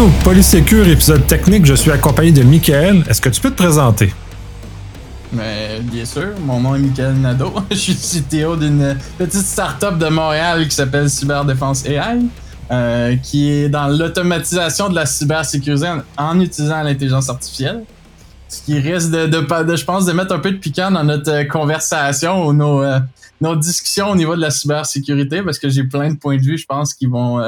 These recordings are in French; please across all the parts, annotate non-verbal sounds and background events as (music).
Bienvenue au Polysécure épisode technique. Je suis accompagné de Michael. Est-ce que tu peux te présenter? Bien sûr, mon nom est Michael Nadeau. (laughs) Je suis CTO d'une petite start-up de Montréal qui s'appelle Cyberdéfense AI, euh, qui est dans l'automatisation de la cybersécurité en, utilisant l'intelligence artificielle. Ce qui risque de, je pense, de mettre un peu de piquant dans notre euh, conversation ou euh, nos discussions au niveau de la cybersécurité, parce que j'ai plein de points de vue, je pense, qui vont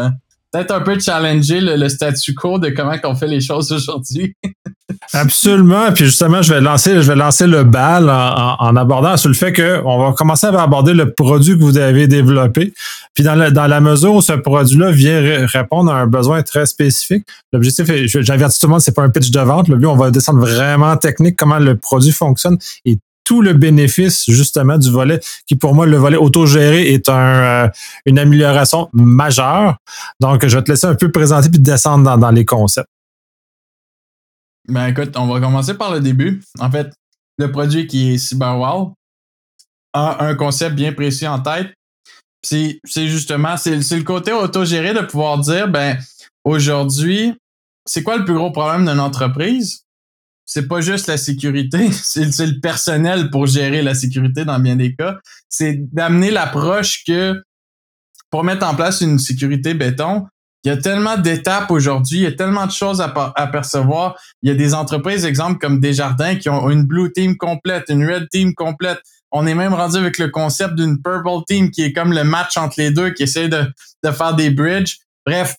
peut-être un peu challenger le, statu quo de comment on fait les choses aujourd'hui. (laughs) Absolument. Puis justement, je vais lancer, je vais lancer le bal en, abordant sur le fait qu'on va commencer à aborder le produit que vous avez développé. Puis dans la, dans la mesure où ce produit-là vient répondre à un besoin très spécifique, l'objectif, j'avertis tout le monde, c'est pas un pitch de vente. Le but, on va descendre vraiment technique, comment le produit fonctionne et tout le bénéfice justement du volet qui pour moi le volet autogéré est euh, une amélioration majeure. Donc je vais te laisser un peu présenter puis descendre dans, les concepts. Ben écoute, on va commencer par le début. En fait, le produit qui est CyberWall a un concept bien précis en tête. C'est justement, c'est le côté autogéré de pouvoir dire, ben aujourd'hui, c'est quoi le plus gros problème d'une entreprise? C'est pas juste la sécurité, (laughs) c'est le personnel pour gérer la sécurité dans bien des cas. C'est d'amener l'approche que pour mettre en place une sécurité béton, il y a tellement d'étapes aujourd'hui, il y a tellement de choses à, percevoir. Il y a des entreprises, exemple comme Desjardins, qui ont une blue team complète, une red team complète. On est même rendu avec le concept d'une purple team qui est comme le match entre les deux, qui essaie de, de faire des bridges. Bref,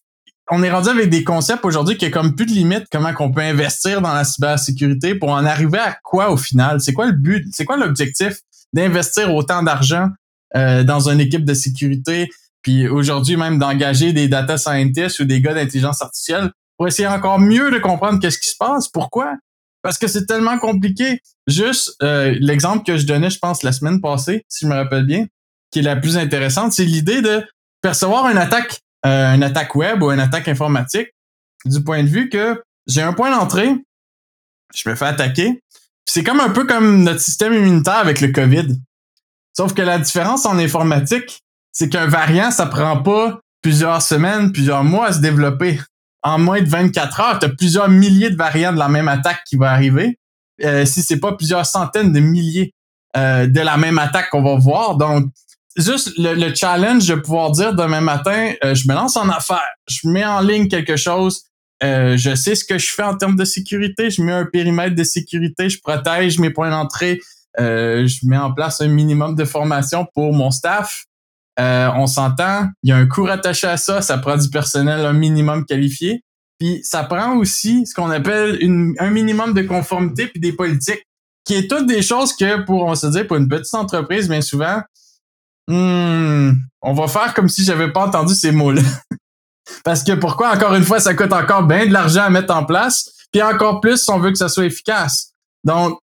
on est rendu avec des concepts aujourd'hui qui a comme plus de limite comment qu'on peut investir dans la cybersécurité pour en arriver à quoi au final? C'est quoi le but? C'est quoi l'objectif d'investir autant d'argent euh, dans une équipe de sécurité? Puis aujourd'hui, même d'engager des data scientists ou des gars d'intelligence artificielle pour essayer encore mieux de comprendre qu'est-ce qui se passe? Pourquoi? Parce que c'est tellement compliqué. Juste euh, l'exemple que je donnais, je pense, la semaine passée, si je me rappelle bien, qui est la plus intéressante, c'est l'idée de percevoir une attaque euh, une attaque web ou une attaque informatique du point de vue que j'ai un point d'entrée, je me fais attaquer. C'est comme un peu comme notre système immunitaire avec le COVID. Sauf que la différence en informatique, c'est qu'un variant, ça prend pas plusieurs semaines, plusieurs mois à se développer. En moins de 24 heures, tu as plusieurs milliers de variants de la même attaque qui va arriver. Euh, si c'est pas plusieurs centaines de milliers euh, de la même attaque qu'on va voir. Donc, juste le, challenge de pouvoir dire demain matin, euh, je me lance en affaires, je mets en ligne quelque chose, euh, je sais ce que je fais en termes de sécurité, je mets un périmètre de sécurité, je protège mes points d'entrée, euh, je mets en place un minimum de formation pour mon staff. on s'entend, il y a un coût attaché à ça, ça prend du personnel un minimum qualifié. Puis ça prend aussi ce qu'on appelle un minimum de conformité puis des politiques, qui est toutes des choses que pour on se dire pour une petite entreprise, bien souvent, Hmm, on va faire comme si j'avais pas entendu ces mots-là. (laughs) Parce que pourquoi, encore une fois, ça coûte encore bien de l'argent à mettre en place, puis encore plus si on veut que ça soit efficace. Donc,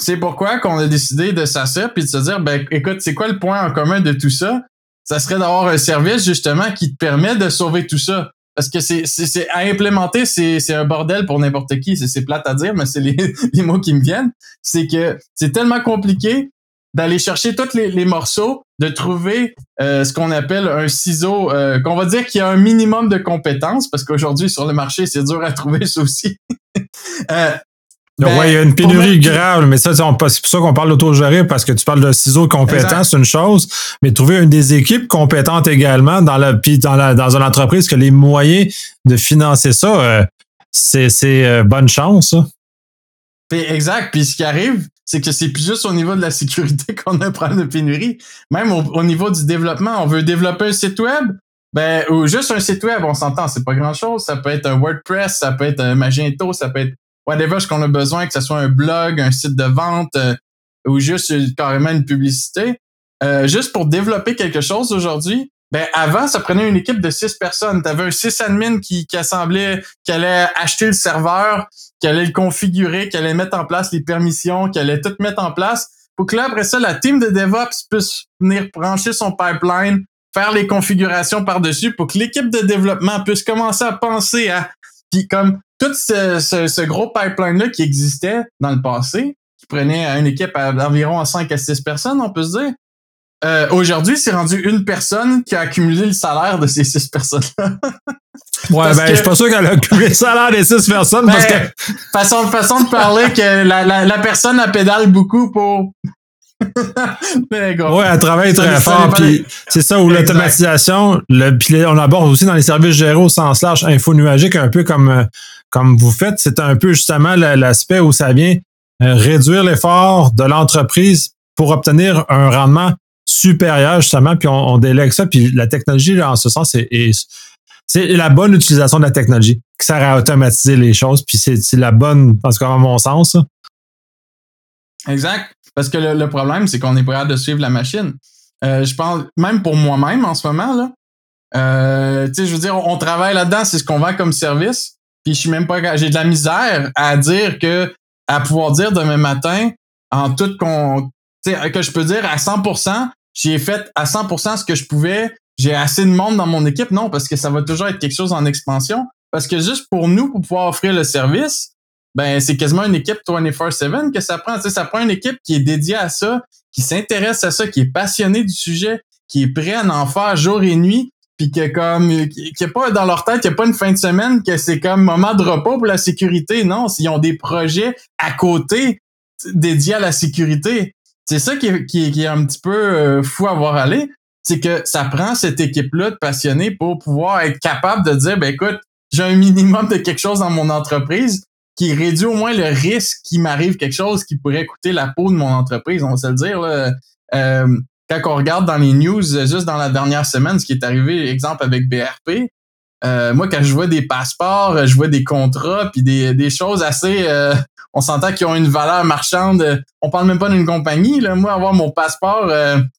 c'est pourquoi qu'on a décidé de s'asseoir puis de se dire, ben, écoute, c'est quoi le point en commun de tout ça? Ça serait d'avoir un service, justement, qui te permet de sauver tout ça. Parce que c'est, c'est, à implémenter, c'est, c'est un bordel pour n'importe qui. C'est, c'est plate à dire, mais c'est les, (laughs) les mots qui me viennent. C'est que c'est tellement compliqué d'aller chercher tous les, morceaux, de trouver euh, ce qu'on appelle un ciseau, euh, qu'on va dire qu'il y a un minimum de compétences, parce qu'aujourd'hui, sur le marché, c'est dur à trouver ça aussi. (laughs) euh, ben, il y a une pénurie grave, mais ça, c'est pour ça qu'on parle d'autogéré, parce que tu parles de ciseaux compétents, c'est une chose, mais trouver une des équipes compétentes également dans la, puis dans la, dans une entreprise qui a les moyens de financer ça, euh, c'est, c'est bonne chance, exact. Puis ce qui arrive, c'est que c'est plus juste au niveau de la sécurité (laughs) qu'on a un problème de pénurie. Même au, niveau du développement, on veut développer un site web, ben ou juste un site web, on s'entend, c'est pas grand chose. Ça peut être un WordPress, ça peut être un Magento, ça peut être whatever ce qu'on a besoin, que ce soit un blog, un site de vente euh, ou juste carrément une publicité. Euh, juste pour développer quelque chose aujourd'hui, ben avant, ça prenait une équipe de six personnes. Tu avais un sysadmin qui, qui assemblait, qui allait acheter le serveur, qui allait le configurer, qui allait mettre en place les permissions, qui allait tout mettre en place. Pour que là, après ça, la team de DevOps puisse venir brancher son pipeline, faire les configurations par-dessus pour que l'équipe de développement puisse commencer à penser à. Puis comme tout ce, ce, gros pipeline-là qui existait dans le passé, qui prenait une équipe d'environ 5 à 6 personnes, on peut se dire, euh, aujourd'hui, c'est rendu une personne qui a accumulé le salaire de ces six personnes-là. ouais, ben, je suis pas sûr qu'elle a accumulé le salaire des six personnes parce ben, que. Façon, façon de parler que la, la, la personne a pédale beaucoup pour. (laughs) ouais, elle travaille très fort. Puis c'est ça où l'automatisation, le, puis on aborde aussi dans les services gérés au sens large, info nuagique, un peu comme, euh, comme vous faites. C'est un peu justement l'aspect où ça vient euh, réduire l'effort de l'entreprise pour obtenir un rendement supérieur, justement, puis on, délègue ça. Puis la technologie, en ce sens, c'est la bonne utilisation de la technologie qui sert à automatiser les choses. Puis c'est la bonne, en tout cas, à mon sens. Exact. Parce que le, problème, c'est qu'on est prêt de suivre la machine. Euh, je pense, même pour moi-même en ce moment, là, euh, tu sais, je veux dire, on, travaille là-dedans, c'est ce qu'on vend comme service. Puis je suis même pas, j'ai de la misère à dire que, à pouvoir dire demain matin, en toute con, que je peux dire à 100%, j'ai fait à 100% ce que je pouvais, j'ai assez de monde dans mon équipe. Non, parce que ça va toujours être quelque chose en expansion. Parce que juste pour nous, pour pouvoir offrir le service, ben c'est quasiment une équipe 24/7 que ça prend. Ça prend une équipe qui est dédiée à ça, qui s'intéresse à ça, qui est passionnée du sujet, qui est prêt à en faire jour et nuit, puis que comme qui est pas dans leur tête, il n'y a pas une fin de semaine que c'est comme moment de repos pour la sécurité. Non, s'ils ont des projets à côté dédiés à la sécurité. C'est ça qui est, qui, un petit peu euh, fou à voir aller. C'est que ça prend cette équipe-là de passionnés pour pouvoir être capable de dire, ben écoute, j'ai un minimum de quelque chose dans mon entreprise qui réduit au moins le risque qu'il m'arrive quelque chose qui pourrait coûter la peau de mon entreprise. On va se le dire. Là. Euh, quand on regarde dans les news, juste dans la dernière semaine, ce qui est arrivé, exemple avec BRP, euh, moi, quand je vois des passeports, je vois des contrats, puis des, des choses assez... Euh, on s'entend qu'ils ont une valeur marchande. On parle même pas d'une compagnie. Là. Moi, avoir mon passeport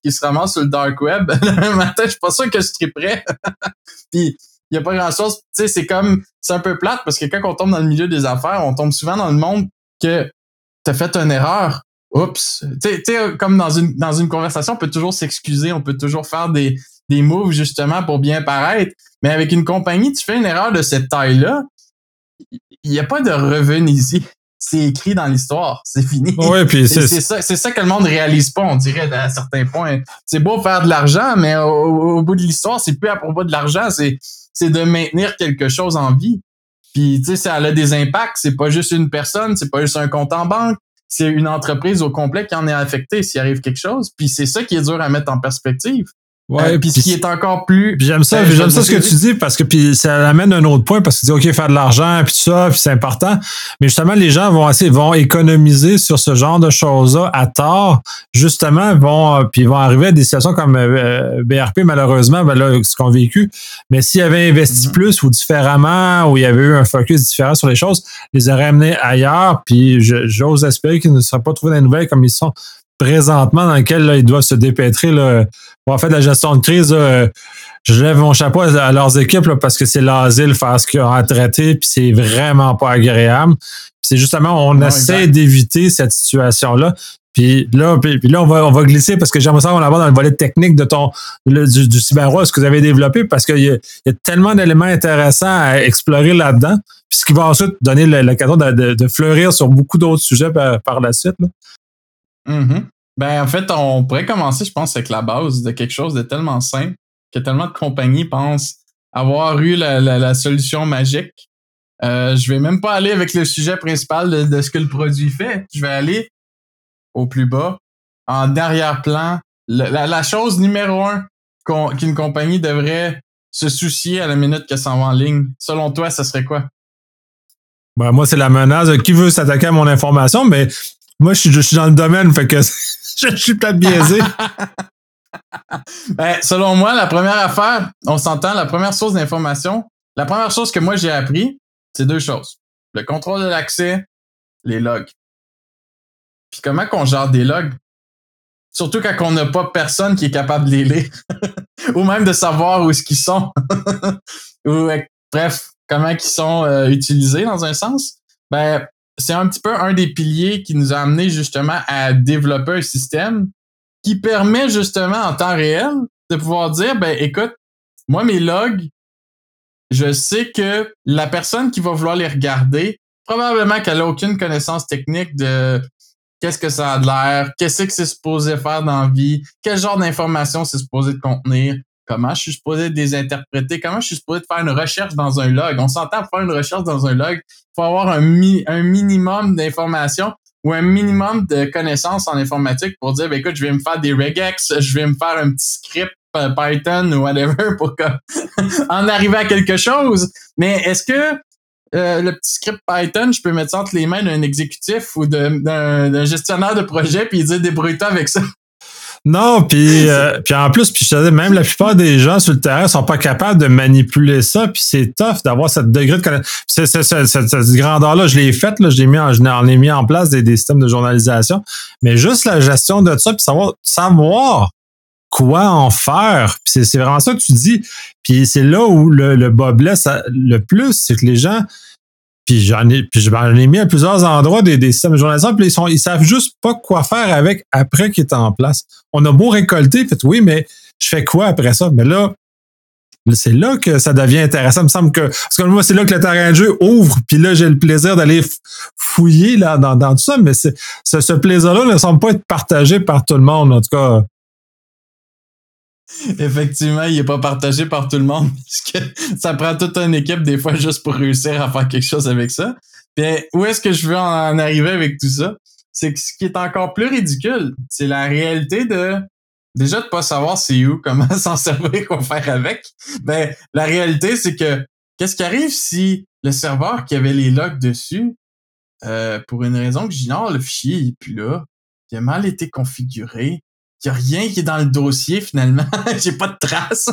qui se ramasse sur le dark web, (laughs) le matin, je suis pas sûr que je prêt. (laughs) puis il y a pas grand chose. Tu sais, c'est comme, c'est un peu plate parce que quand on tombe dans le milieu des affaires, on tombe souvent dans le monde que t'as fait une erreur. Oups. Tu sais, comme dans une, dans une conversation, on peut toujours s'excuser, on peut toujours faire des, des moves justement pour bien paraître. Mais avec une compagnie, tu fais une erreur de cette taille-là, il n'y a pas de revenu ici (laughs) c'est écrit dans l'histoire, (laughs) c'est fini. Oui, puis c'est ça, c'est ça que le monde réalise pas, on dirait à certains points. C'est beau faire de l'argent, mais au, bout de l'histoire, c'est plus à propos de l'argent, c'est c'est de maintenir quelque chose en vie. Puis tu sais, ça a des impacts. C'est pas juste une personne, c'est pas juste un compte en banque, c'est une entreprise au complet qui en est affectée s'il arrive quelque chose. Puis c'est ça qui est dur à mettre en perspective. Ouais, euh, puis ce qui est encore plus. J'aime ça, j'aime ça ce que tu dis parce que puis ça amène un autre point parce que tu dis ok faire de l'argent puis tout ça puis c'est important, mais justement les gens vont assez vont économiser sur ce genre de choses là à tort justement vont euh, puis vont arriver à des situations comme euh, BRP malheureusement ben là ce qu'on a vécu, mais s'ils avaient investi mm-hmm. plus ou différemment ou il y avait eu un focus différent sur les choses, les auraient amenés ailleurs puis j'ose espérer qu'ils ne seraient pas trouvés dans les nouvelles comme ils sont présentement dans lequel là, ils doivent se dépêtrer là, pour faire de la gestion de crise. je lève mon chapeau à leurs équipes là, parce que c'est l'asile faire ce qu'ils ont à traiter, puis c'est vraiment pas agréable. C'est justement, on essaie d'éviter cette situation-là. Puis là, puis, là on, va, on va glisser parce que j'aimerais ça qu'on aborde dans le volet technique de ton du, du ce que vous avez développé, parce qu'il y, a tellement d'éléments intéressants à explorer là-dedans, puis ce qui va ensuite donner l'occasion de, de, fleurir sur beaucoup d'autres sujets par, la suite. Là. Mm-hmm. Ben, en fait, on pourrait commencer, je pense, avec la base de quelque chose de tellement simple que tellement de compagnies pensent avoir eu la, solution magique. Euh, je vais même pas aller avec le sujet principal de, ce que le produit fait. Je vais aller au plus bas, en arrière-plan. La, chose numéro un qu'une compagnie devrait se soucier à la minute que ça va en ligne, selon toi, ce serait quoi? Ben, moi, c'est la menace. Qui veut s'attaquer à mon information? Mais moi, je suis, je suis dans le domaine, fait que (laughs) je suis peut-être biaisé. (laughs) ben, selon moi, la première affaire, on s'entend, la première source d'information, la première chose que moi j'ai appris, c'est deux choses. Le contrôle de l'accès, les logs. Puis comment qu'on gère des logs? Surtout quand on n'a pas personne qui est capable de les lire. (laughs) Ou même de savoir où est-ce qu'ils sont. Ou, bref, comment ils sont euh, utilisés dans un sens. Ben, c'est un petit peu un des piliers qui nous a amené justement à développer un système qui permet justement en temps réel de pouvoir dire, ben écoute, moi mes logs, je sais que la personne qui va vouloir les regarder, probablement qu'elle a aucune connaissance technique de qu'est-ce que ça a de l'air, qu'est-ce que c'est supposé faire dans la vie, quel genre d'informations c'est supposé de contenir, comment je suis supposé les interpréter, comment je suis supposé faire une recherche dans un log. On s'entend faire une recherche dans un log, il faut avoir un, un minimum d'informations ou un minimum de connaissances en informatique pour dire, ben, écoute, je vais me faire des regex, je vais me faire un petit script euh, Python ou whatever (laughs) pour (laughs) en arriver à quelque chose. Mais est-ce que euh, le petit script Python, je peux mettre ça entre les mains d'un exécutif ou d'un gestionnaire de projet puis dire débrouille-toi avec ça? Non, puis (laughs) euh, en plus, puis je te même la plupart des gens sur le terrain sont pas capables de manipuler ça, puis c'est tough d'avoir cette degré de connaissance. Cette, grandeur-là, je l'ai faite, là, je l'ai mis en, j'en ai mis en place des, des, systèmes de journalisation, mais juste la gestion de ça, puis savoir savoir quoi en faire. Puis c'est vraiment ça que tu dis. Puis c'est là où le, le bas blesse le plus, c'est que les gens puis j'en ai, puis ai mis à plusieurs endroits des, des systèmes de journalisation, puis ils, sont, savent juste pas quoi faire avec après qu'il est en place. On a beau récolter, fait oui, mais je fais quoi après ça? Mais là, c'est là que ça devient intéressant. Il me semble que, parce que moi, c'est là que le terrain de jeu ouvre, puis là, j'ai le plaisir d'aller fouiller là, dans, dans tout ça, mais ce plaisir-là ne semble pas être partagé par tout le monde. En tout cas, (laughs) Effectivement, il n'est pas partagé par tout le monde (laughs) parce que ça prend toute une équipe des fois juste pour réussir à faire quelque chose avec ça. Puis où est-ce que je veux en arriver avec tout ça? C'est que ce qui est encore plus ridicule, c'est la réalité de déjà de pas savoir c'est où, (laughs) comment s'en servir, quoi faire avec. Ben, la réalité, c'est que qu'est-ce qui arrive si le serveur qui avait les logs dessus, euh, pour une raison que j'ignore, le fichier est plus là, il a mal été configuré, il y a rien qui est dans le dossier finalement. (laughs) J'ai pas de traces.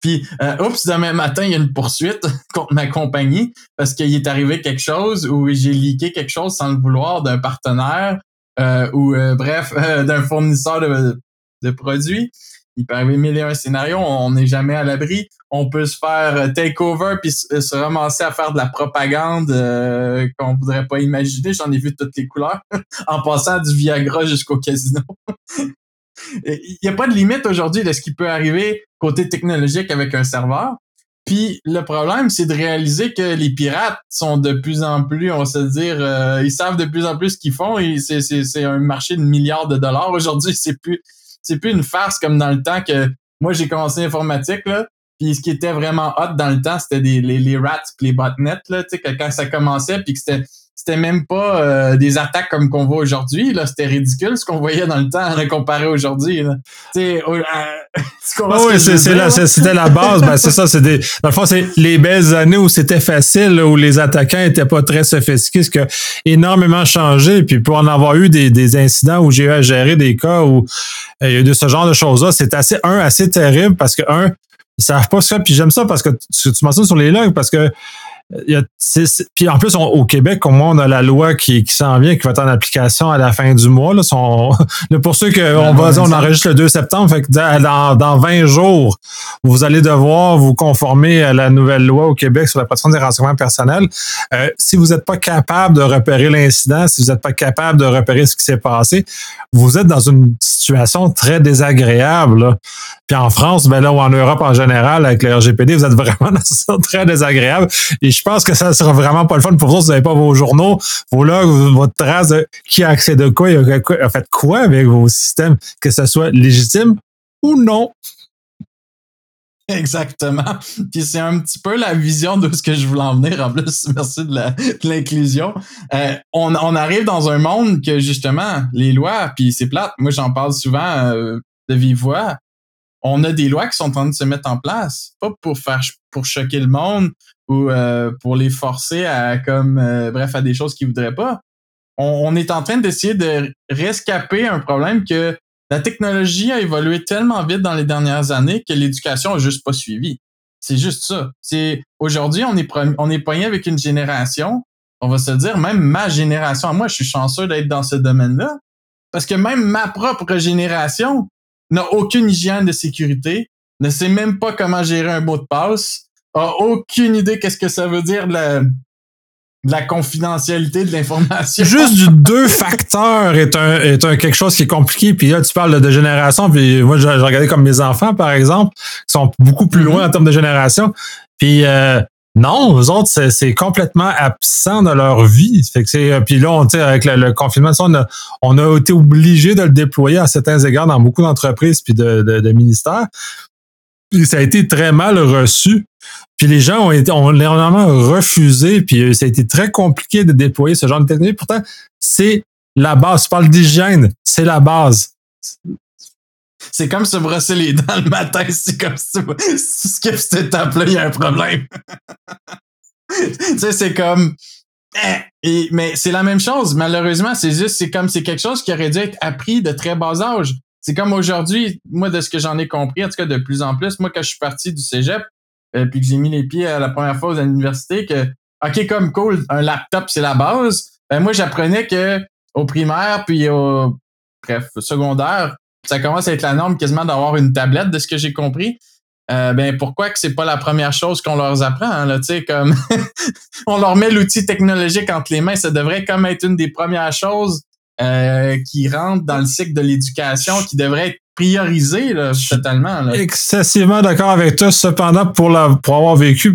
Puis, euh, oups, demain matin, il y a une poursuite (laughs) contre ma compagnie parce qu'il est arrivé quelque chose ou j'ai leaké quelque chose sans le vouloir d'un partenaire euh, ou euh, bref, (laughs) euh, d'un fournisseur de, de, produits. Il peut arriver mille et un scénarios, on n'est jamais à l'abri. On peut se faire takeover puis se ramasser à faire de la propagande qu'on voudrait pas imaginer. J'en ai vu toutes les couleurs en passant du Viagra jusqu'au casino. Il n'y a pas de limite aujourd'hui de ce qui peut arriver côté technologique avec un serveur. Puis le problème, c'est de réaliser que les pirates sont de plus en plus, on va se dire, euh, ils savent de plus en plus ce qu'ils font. Et c'est un marché de milliards de dollars aujourd'hui. C'est plus c'est plus une farce comme dans le temps que moi j'ai commencé l'informatique là. Puis ce qui était vraiment hot dans le temps, c'était les, les rats puis les botnets là. Tu sais, quand ça commençait puis que c'était c'était même pas euh, des attaques comme qu'on voit aujourd'hui. Là, c'était ridicule ce qu'on voyait dans le temps là, comparé aujourd'hui. C'était la base. ben, c'est ça. C'est des, dans le fond, c'est les belles années où c'était facile, où les attaquants étaient pas très sophistiqués, ce qui a énormément changé. Puis pour en avoir eu des, des incidents où j'ai eu à gérer des cas où euh, il y a eu de ce genre de choses-là, c'est assez un assez terrible parce que un ils savent pas ça. Puis j'aime ça parce que tu, tu mentionnes sur les logs parce que puis en plus, au Québec, au moins, on a la loi qui, qui s'en vient, qui va être en application à la fin du mois. Là, son, (laughs) pour ceux que on va on enregistre le 2 septembre, fait que dans, dans 20 jours, vous allez devoir vous conformer à la nouvelle loi au Québec sur la protection des renseignements personnels. Euh, si vous n'êtes pas capable de repérer l'incident, si vous n'êtes pas capable de repérer ce qui s'est passé, vous êtes dans une situation très désagréable. Puis en France, ben là, ou en Europe en général, avec le RGPD, vous êtes vraiment (laughs) dans situation très désagréable. Et je pense que ça sera vraiment pas le fun pour vous. Vous n'avez pas vos journaux, vos logs, votre trace de qui a accès de quoi, a fait quoi avec vos systèmes, que ce soit légitime ou non. Exactement. Puis c'est un petit peu la vision de ce que je voulais en venir. En plus, (laughs) merci de l'inclusion. Euh, on, on, arrive dans un monde que justement, les lois, puis c'est plate. Moi, j'en parle souvent euh, de vive voix. On a des lois qui sont en train de se mettre en place, pas pour faire pour choquer le monde ou euh, pour les forcer à comme bref à des choses qu'ils voudraient pas. On, on est en train d'essayer de rescaper un problème que la technologie a évolué tellement vite dans les dernières années que l'éducation a juste pas suivi. C'est juste ça. C'est aujourd'hui on est on est poigné avec une génération. On va se dire même ma génération. Moi, je suis chanceux d'être dans ce domaine-là parce que même ma propre génération n'a aucune hygiène de sécurité, ne sait même pas comment gérer un mot de passe, a aucune idée qu'est-ce que ça veut dire la, de la confidentialité de l'information. (laughs) Juste du (laughs) deux facteurs est un, est un quelque chose qui est compliqué. Puis là, tu parles de génération. Puis moi, j'ai regardé comme mes enfants, par exemple, qui sont beaucoup plus loin en termes de génération. Puis euh, Non, eux autres, c'est complètement absent de leur vie. Fait que c'est, puis là, on, avec le, confinement, on a, on a été obligé de le déployer à certains égards dans beaucoup d'entreprises puis de, ministères. Ça a été très mal reçu. Puis les gens ont été, ont énormément refusé. Puis ça a été très compliqué de déployer ce genre de technologie. Pourtant, c'est la base. Tu parles d'hygiène, c'est la base. C'est comme se brosser les dents le matin. C'est comme si tu skips cette étape-là, il y a un problème. (laughs) tu sais, c'est comme. Eh, mais c'est la même chose. Malheureusement, c'est juste, c'est comme c'est quelque chose qui aurait dû être appris de très bas âge. C'est comme aujourd'hui, moi, de ce que j'en ai compris, en tout cas de plus en plus, moi, quand je suis parti du cégep, euh, puis que j'ai mis les pieds à la première fois à l'université, que, OK, comme cool, un laptop, c'est la base. Ben, moi, j'apprenais que au primaire, puis au, bref, secondaire, ça commence à être la norme quasiment d'avoir une tablette, de ce que j'ai compris. Euh, ben pourquoi que c'est pas la première chose qu'on leur apprend hein, là, comme (laughs) on leur met l'outil technologique entre les mains, ça devrait comme être une des premières choses euh, qui rentrent dans le cycle de l'éducation, qui devrait être priorisé là, totalement. Là. Excessivement d'accord avec toi. Cependant, pour, la, pour avoir vécu,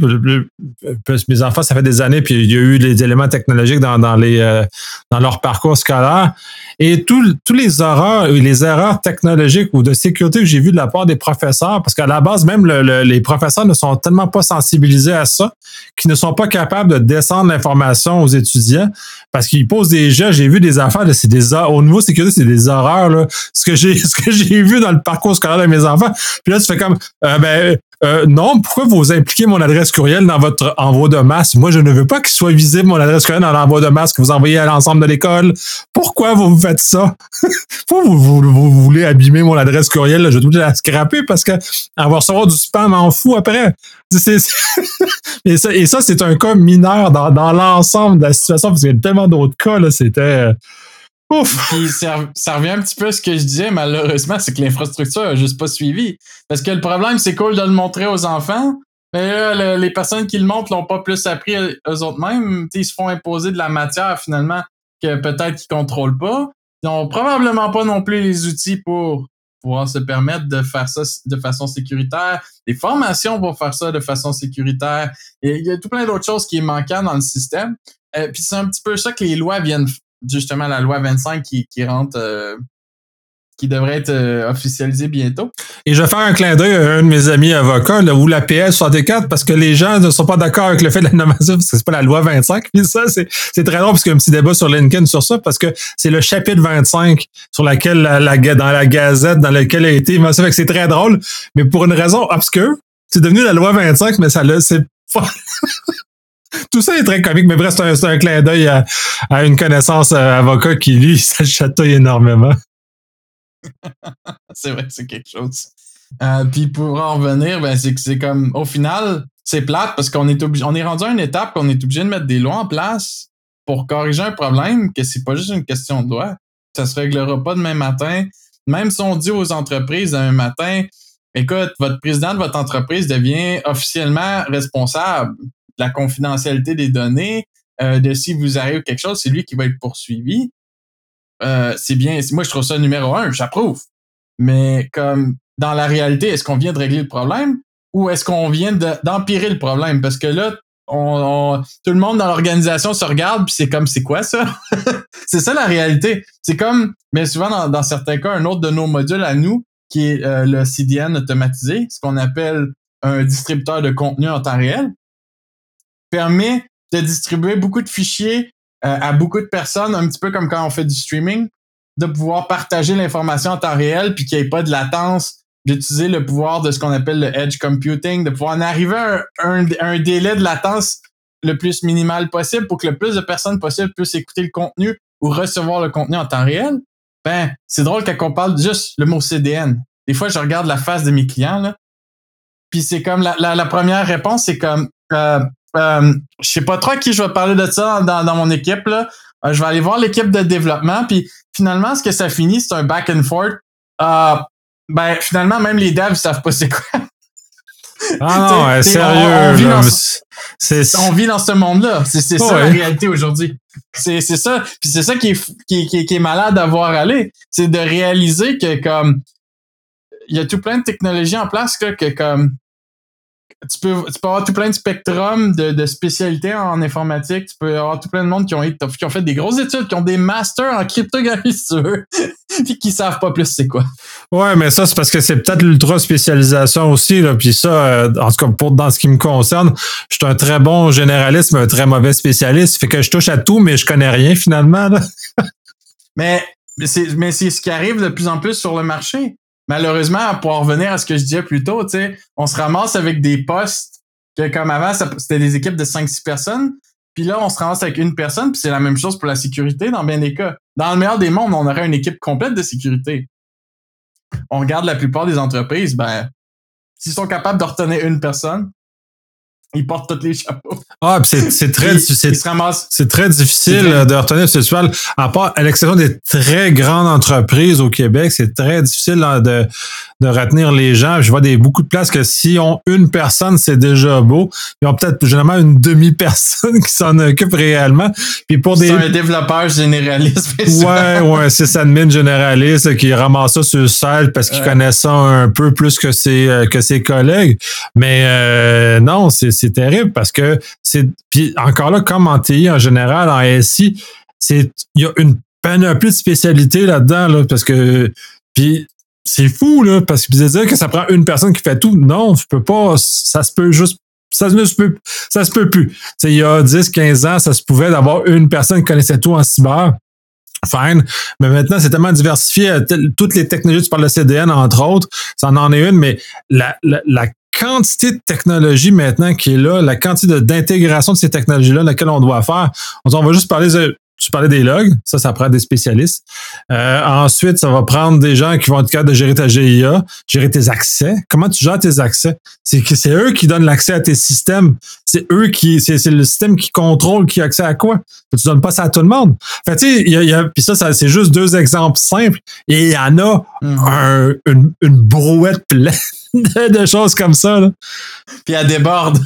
mes enfants, ça fait des années, puis il y a eu les éléments technologiques dans, dans, les, euh, dans leur parcours scolaire. Et tous les erreurs, les erreurs technologiques ou de sécurité que j'ai vues de la part des professeurs, parce qu'à la base, même les professeurs ne sont tellement pas sensibilisés à ça, qu'ils ne sont pas capables de descendre l'information aux étudiants, parce qu'ils posent des jeux. J'ai vu des affaires, c'est des au niveau sécurité, c'est des horreurs. Là. Ce que j'ai, (laughs) ce que j'ai vu dans le parcours scolaire de mes enfants. Puis là, tu fais comme, euh, ben, euh, non, pourquoi vous impliquez mon adresse courriel dans votre envoi de masse? Moi, je ne veux pas qu'il soit visible mon adresse courriel dans l'envoi de masse que vous envoyez à l'ensemble de l'école. Pourquoi vous faites ça? (laughs) pourquoi vous, vous, voulez abîmer mon adresse courriel? Je vais tout la scraper parce que va recevoir du spam en fou après. (laughs) et ça, et ça c'est un cas mineur dans, dans l'ensemble de la situation parce qu'il y a tellement d'autres cas. C'était. Ouf! Puis ça, revient un petit peu à ce que je disais, malheureusement, c'est que l'infrastructure a juste pas suivi. Parce que le problème, c'est cool de le montrer aux enfants, mais là, les personnes qui le montrent l'ont pas plus appris eux autres mêmes. ils se font imposer de la matière finalement que peut-être qu'ils contrôlent pas. Ils n'ont probablement pas non plus les outils pour pouvoir se permettre de faire ça de façon sécuritaire, des formations pour faire ça de façon sécuritaire. Et il y a tout plein d'autres choses qui est manquant dans le système. Euh, puis c'est un petit peu ça que les lois viennent justement la loi 25 qui, qui rentre, euh, qui devrait être euh, officialisée bientôt. Et je vais faire un clin d'œil à un de mes amis avocats, là, la PS 64, parce que les gens ne sont pas d'accord avec le fait de la nomination, parce que c'est pas la loi 25. Puis ça, c'est, très drôle, parce qu'il y a un petit débat sur LinkedIn sur ça, parce que c'est le chapitre 25 sur laquelle la, dans la gazette dans lequel a été mentionné. C'est très drôle, mais pour une raison obscure. C'est devenu la loi 25, mais ça c'est pas. (laughs) (laughs) Tout ça est très comique, mais bref, c'est un, clin d'œil à, une connaissance euh, avocat qui, lui, (laughs) ça chatouille énormément. (laughs) c'est vrai, c'est quelque chose. Euh, puis pour en revenir, ben, c'est que c'est comme, au final, c'est plate parce qu'on est obligé, on est rendu à une étape qu'on est obligé de mettre des lois en place pour corriger un problème, que c'est pas juste une question de loi. Ça se réglera pas demain matin. Même si on dit aux entreprises demain matin, écoute, votre président de votre entreprise devient officiellement responsable la confidentialité des données, euh, de si vous arrive quelque chose, c'est lui qui va être poursuivi. Euh, c'est bien. Moi, je trouve ça numéro un, j'approuve. Mais comme dans la réalité, est-ce qu'on vient de régler le problème ou est-ce qu'on vient d'empirer le problème? Parce que là, tout le monde dans l'organisation se regarde puis c'est comme c'est quoi ça? (laughs) C'est ça la réalité c'est comme mais souvent dans, dans, certains cas un autre de nos modules à nous qui est euh, le CDN automatisé ce qu'on appelle un distributeur de contenu en temps réel permet de distribuer beaucoup de fichiers euh, à beaucoup de personnes, un petit peu comme quand on fait du streaming, de pouvoir partager l'information en temps réel, puis qu'il n'y ait pas de latence, d'utiliser le pouvoir de ce qu'on appelle le edge computing, de pouvoir en arriver à un, délai de latence le plus minimal possible pour que le plus de personnes possible puissent écouter le contenu ou recevoir le contenu en temps réel. Ben, c'est drôle quand on parle juste le mot CDN. Des fois, je regarde la face de mes clients, là, puis c'est comme la, la, première réponse, c'est comme euh, euh, je sais pas trop à qui je vais parler de ça dans, dans mon équipe. Là. Euh, je vais aller voir l'équipe de développement. Puis finalement, ce que ça finit, c'est un back and forth. Euh, ben, finalement, même les devs savent pas c'est quoi. Ah (laughs) non, sérieux. On, vit dans, on, vit dans, ce monde-là. C'est ça la réalité aujourd'hui. C'est ça. Puis c'est ça qui est, qui, qui, qui est malade à voir aller. C'est de réaliser que comme il y a tout plein de technologies en place que, que comme tu peux, tu peux avoir tout plein de spectrum de, de spécialités en informatique. Tu peux avoir tout plein de monde qui ont, qui ont fait des grosses études, qui ont des masters en cryptographie, (laughs) si tu veux, puis qui savent pas plus c'est quoi. Ouais, mais ça, c'est parce que c'est peut-être l'ultra spécialisation aussi. Là. Puis ça, euh, en tout cas, pour, dans ce qui me concerne, je suis un très bon généraliste, mais un très mauvais spécialiste. Fait que je touche à tout, mais je connais rien finalement. Là. (laughs) mais mais c'est, mais c'est ce qui arrive de plus en plus sur le marché malheureusement, pour revenir à ce que je disais plus tôt, on se ramasse avec des postes que comme avant, c'était des équipes de 5-6 personnes. Puis là, on se ramasse avec une personne, puis c'est la même chose pour la sécurité dans bien des cas. Dans le meilleur des mondes, on aurait une équipe complète de sécurité. On regarde la plupart des entreprises, ben, s'ils sont capables de retenir une personne, ils portent tous les chapeaux. Ah, c'est, c'est très, c'est, c'est très difficile de retenir ce cheval. À part, à l'exception des très grandes entreprises au Québec, c'est très difficile de, de retenir les gens. Je vois des, beaucoup de places que si on une personne, c'est déjà beau. Ils ont peut-être généralement une demi-personne (laughs) qui s'en occupe réellement. Puis pour des. C'est un développeur généraliste. Ouais, ouais, c'est admin généraliste qui ramasse ça sur le site parce qu'il connaît ça un peu plus que ses, euh, que ses collègues. Mais euh, non, c'est c'est terrible parce que c'est. Puis encore là, comme en TI en général, en SI, c'est. Il y a une panoplie de spécialités là-dedans, là, parce que. Puis c'est fou, là, parce que vous dire que ça prend une personne qui fait tout. Non, je peux pas. Ça se peut juste. Ça ne se peut, ça se peut plus. il y a 10, 15 ans, ça se pouvait d'avoir une personne qui connaissait tout en cyber. Fine. Mais maintenant, c'est tellement diversifié. Toutes les technologies, tu parles de CDN, entre autres, ça en est une, mais la, la, la quantité de technologie maintenant qui est là, la quantité d'intégration de, ces technologies-là, laquelle on doit faire. On, va juste parler de, tu parlais des logs, ça, ça prend des spécialistes. Euh, ensuite, ça va prendre des gens qui vont être capables de gérer ta GIA, gérer tes accès. Comment tu gères tes accès? C'est que c'est eux qui donnent l'accès à tes systèmes. C'est eux qui, c'est, le système qui contrôle qui a accès à quoi. Tu donnes pas ça à tout le monde. Fait tu sais, il y a, puis ça, ça c'est juste deux exemples simples. Et il y en a mm-hmm. un, une, une brouette pleine (laughs) de, choses comme ça. Là. Puis elle déborde.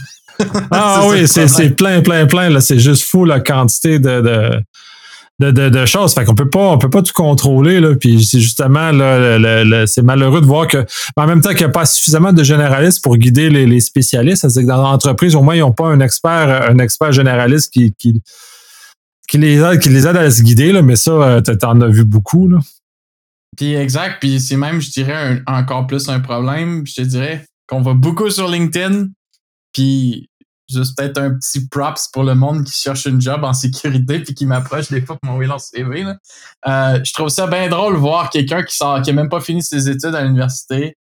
Ah (laughs) oui, c'est plein, plein, plein. Là. C'est juste fou la quantité de, de, de, de, choses. Fait qu'on peut pas, on peut pas tout contrôler. Là. Puis c'est justement là, c'est malheureux de voir que, en même temps qu'il n'y a pas suffisamment de généralistes pour guider les, les spécialistes. C'est-à-dire que dans l'entreprise, au moins, ils n'ont pas un expert, un expert généraliste qui, qui, qui les aide, qui les aide à se guider. Là. Mais ça, euh, tu en as vu beaucoup. Là. Puis exact, puis c'est même, je dirais, encore plus un problème. Je te dirais qu'on va beaucoup sur LinkedIn, puis juste peut-être un petit props pour le monde qui cherche une job en sécurité puis qui m'approche des fois pour m'envoyer leur CV. Là. Euh, je trouve ça bien drôle voir quelqu'un qui sort, qui a même pas fini ses études à l'université,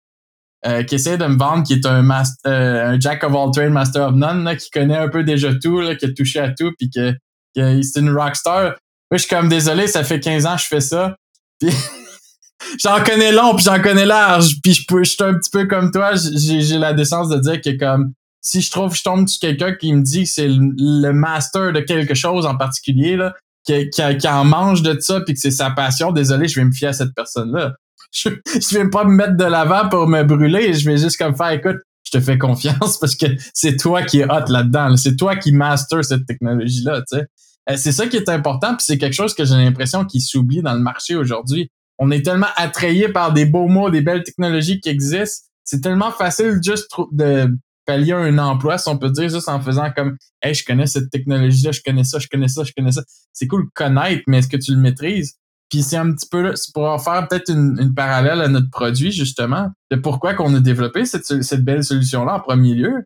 euh, qui essaie de me vendre, qui est un master, euh, un jack of all trades, master of none, là, qui connaît un peu déjà tout, là, qui a touché à tout, puis que, que c'est une rockstar. Moi, je suis comme désolé, ça fait 15 ans que je fais ça. Puis (laughs) j'en connais long puis j'en connais large puis je je suis un petit peu comme toi j'ai la décence de dire que comme si je trouve je tombe sur quelqu'un qui me dit que c'est le, master de quelque chose en particulier là qui, qui, en mange de ça puis que c'est sa passion désolé je vais me fier à cette personne là (laughs) je, je vais pas me mettre de l'avant pour me brûler je vais juste comme faire écoute je te fais confiance (laughs) parce que c'est toi qui es hot là-dedans c'est toi qui master cette technologie là tu sais. Euh, c'est ça qui est important puis c'est quelque chose que j'ai l'impression qui s'oublie dans le marché aujourd'hui. On est tellement attrayé par des beaux mots, des belles technologies qui existent. C'est tellement facile juste de pallier un emploi, si on peut dire, juste en faisant comme Hey, je connais cette technologie-là, je connais ça, je connais ça, je connais ça. C'est cool de connaître, mais est-ce que tu le maîtrises? Puis c'est un petit peu c'est pour faire peut-être une, parallèle à notre produit, justement, de pourquoi qu'on a développé cette, belle solution-là en premier lieu.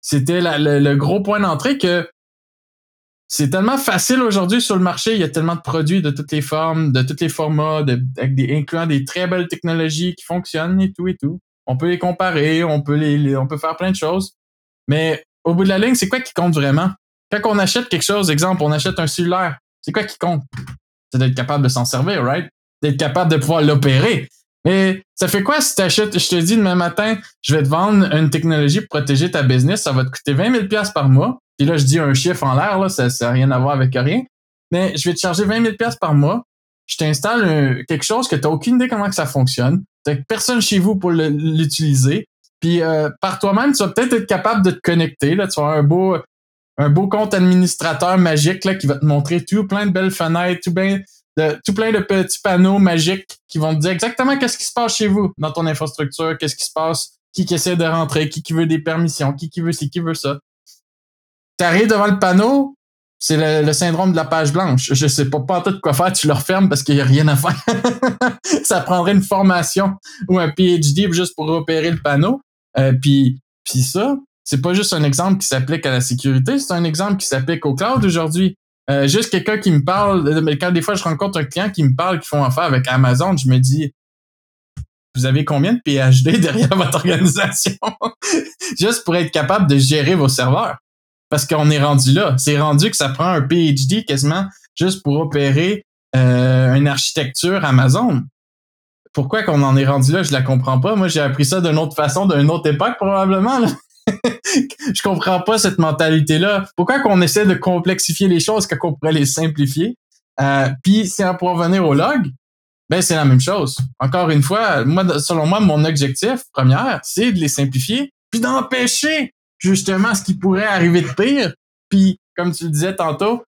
C'était le, gros point d'entrée que c'est tellement facile aujourd'hui sur le marché. Il y a tellement de produits de toutes les formes, de tous les formats, incluant des très belles technologies qui fonctionnent et tout et tout. On peut les comparer, on peut les, on peut faire plein de choses. Mais au bout de la ligne, c'est quoi qui compte vraiment? Quand on achète quelque chose, exemple, on achète un cellulaire, c'est quoi qui compte? C'est d'être capable de s'en servir, right? D'être capable de pouvoir l'opérer. Mais ça fait quoi si tu achètes, je te dis demain matin, je vais te vendre une technologie pour protéger ta business, ça va te coûter 20 000 par mois. Puis là, je dis un chiffre en l'air, là, ça n'a rien à voir avec rien. Mais je vais te charger 20 000 par mois. Je t'installe quelque chose que tu n'as aucune idée comment que ça fonctionne. Tu personne chez vous pour l'utiliser. Puis euh, par toi-même, tu vas peut-être être capable de te connecter. Là. Tu vas avoir un beau, un beau compte administrateur magique là, qui va te montrer tout plein de belles fenêtres, tout, bien, de, tout plein de petits panneaux magiques qui vont te dire exactement qu'est-ce qui se passe chez vous dans ton infrastructure, qu'est-ce qui se passe qui, qui essaie de rentrer, qui, qui veut des permissions, qui, qui veut ci, qui veut ça. T'arrives devant le panneau, c'est le, syndrome de la page blanche. Je sais pas, pas tout quoi faire, tu le refermes parce qu'il y a rien à faire. (laughs) ça prendrait une formation ou un PhD juste pour repérer le panneau. Euh, puis, puis ça, c'est pas juste un exemple qui s'applique à la sécurité, c'est un exemple qui s'applique au cloud aujourd'hui. Euh, juste quelqu'un qui me parle, mais quand des fois je rencontre un client qui me parle qui font affaire avec Amazon, je me dis, vous avez combien de PhD (laughs) derrière votre organisation? (laughs) juste pour être capable de gérer vos serveurs parce qu'on est rendu là. C'est rendu que ça prend un PhD quasiment juste pour opérer euh, une architecture Amazon. Pourquoi qu'on en est rendu là, je la comprends pas. Moi, j'ai appris ça d'une autre façon, d'une autre époque probablement. (laughs) je comprends pas cette mentalité-là. Pourquoi qu'on essaie de complexifier les choses quand on pourrait les simplifier? Euh, Puis, si on pourrait revenir au log, ben c'est la même chose. Encore une fois, moi, selon moi, mon objectif premier, c'est de les simplifier, puis d'empêcher justement ce qui pourrait arriver de pire. Puis, comme tu le disais tantôt,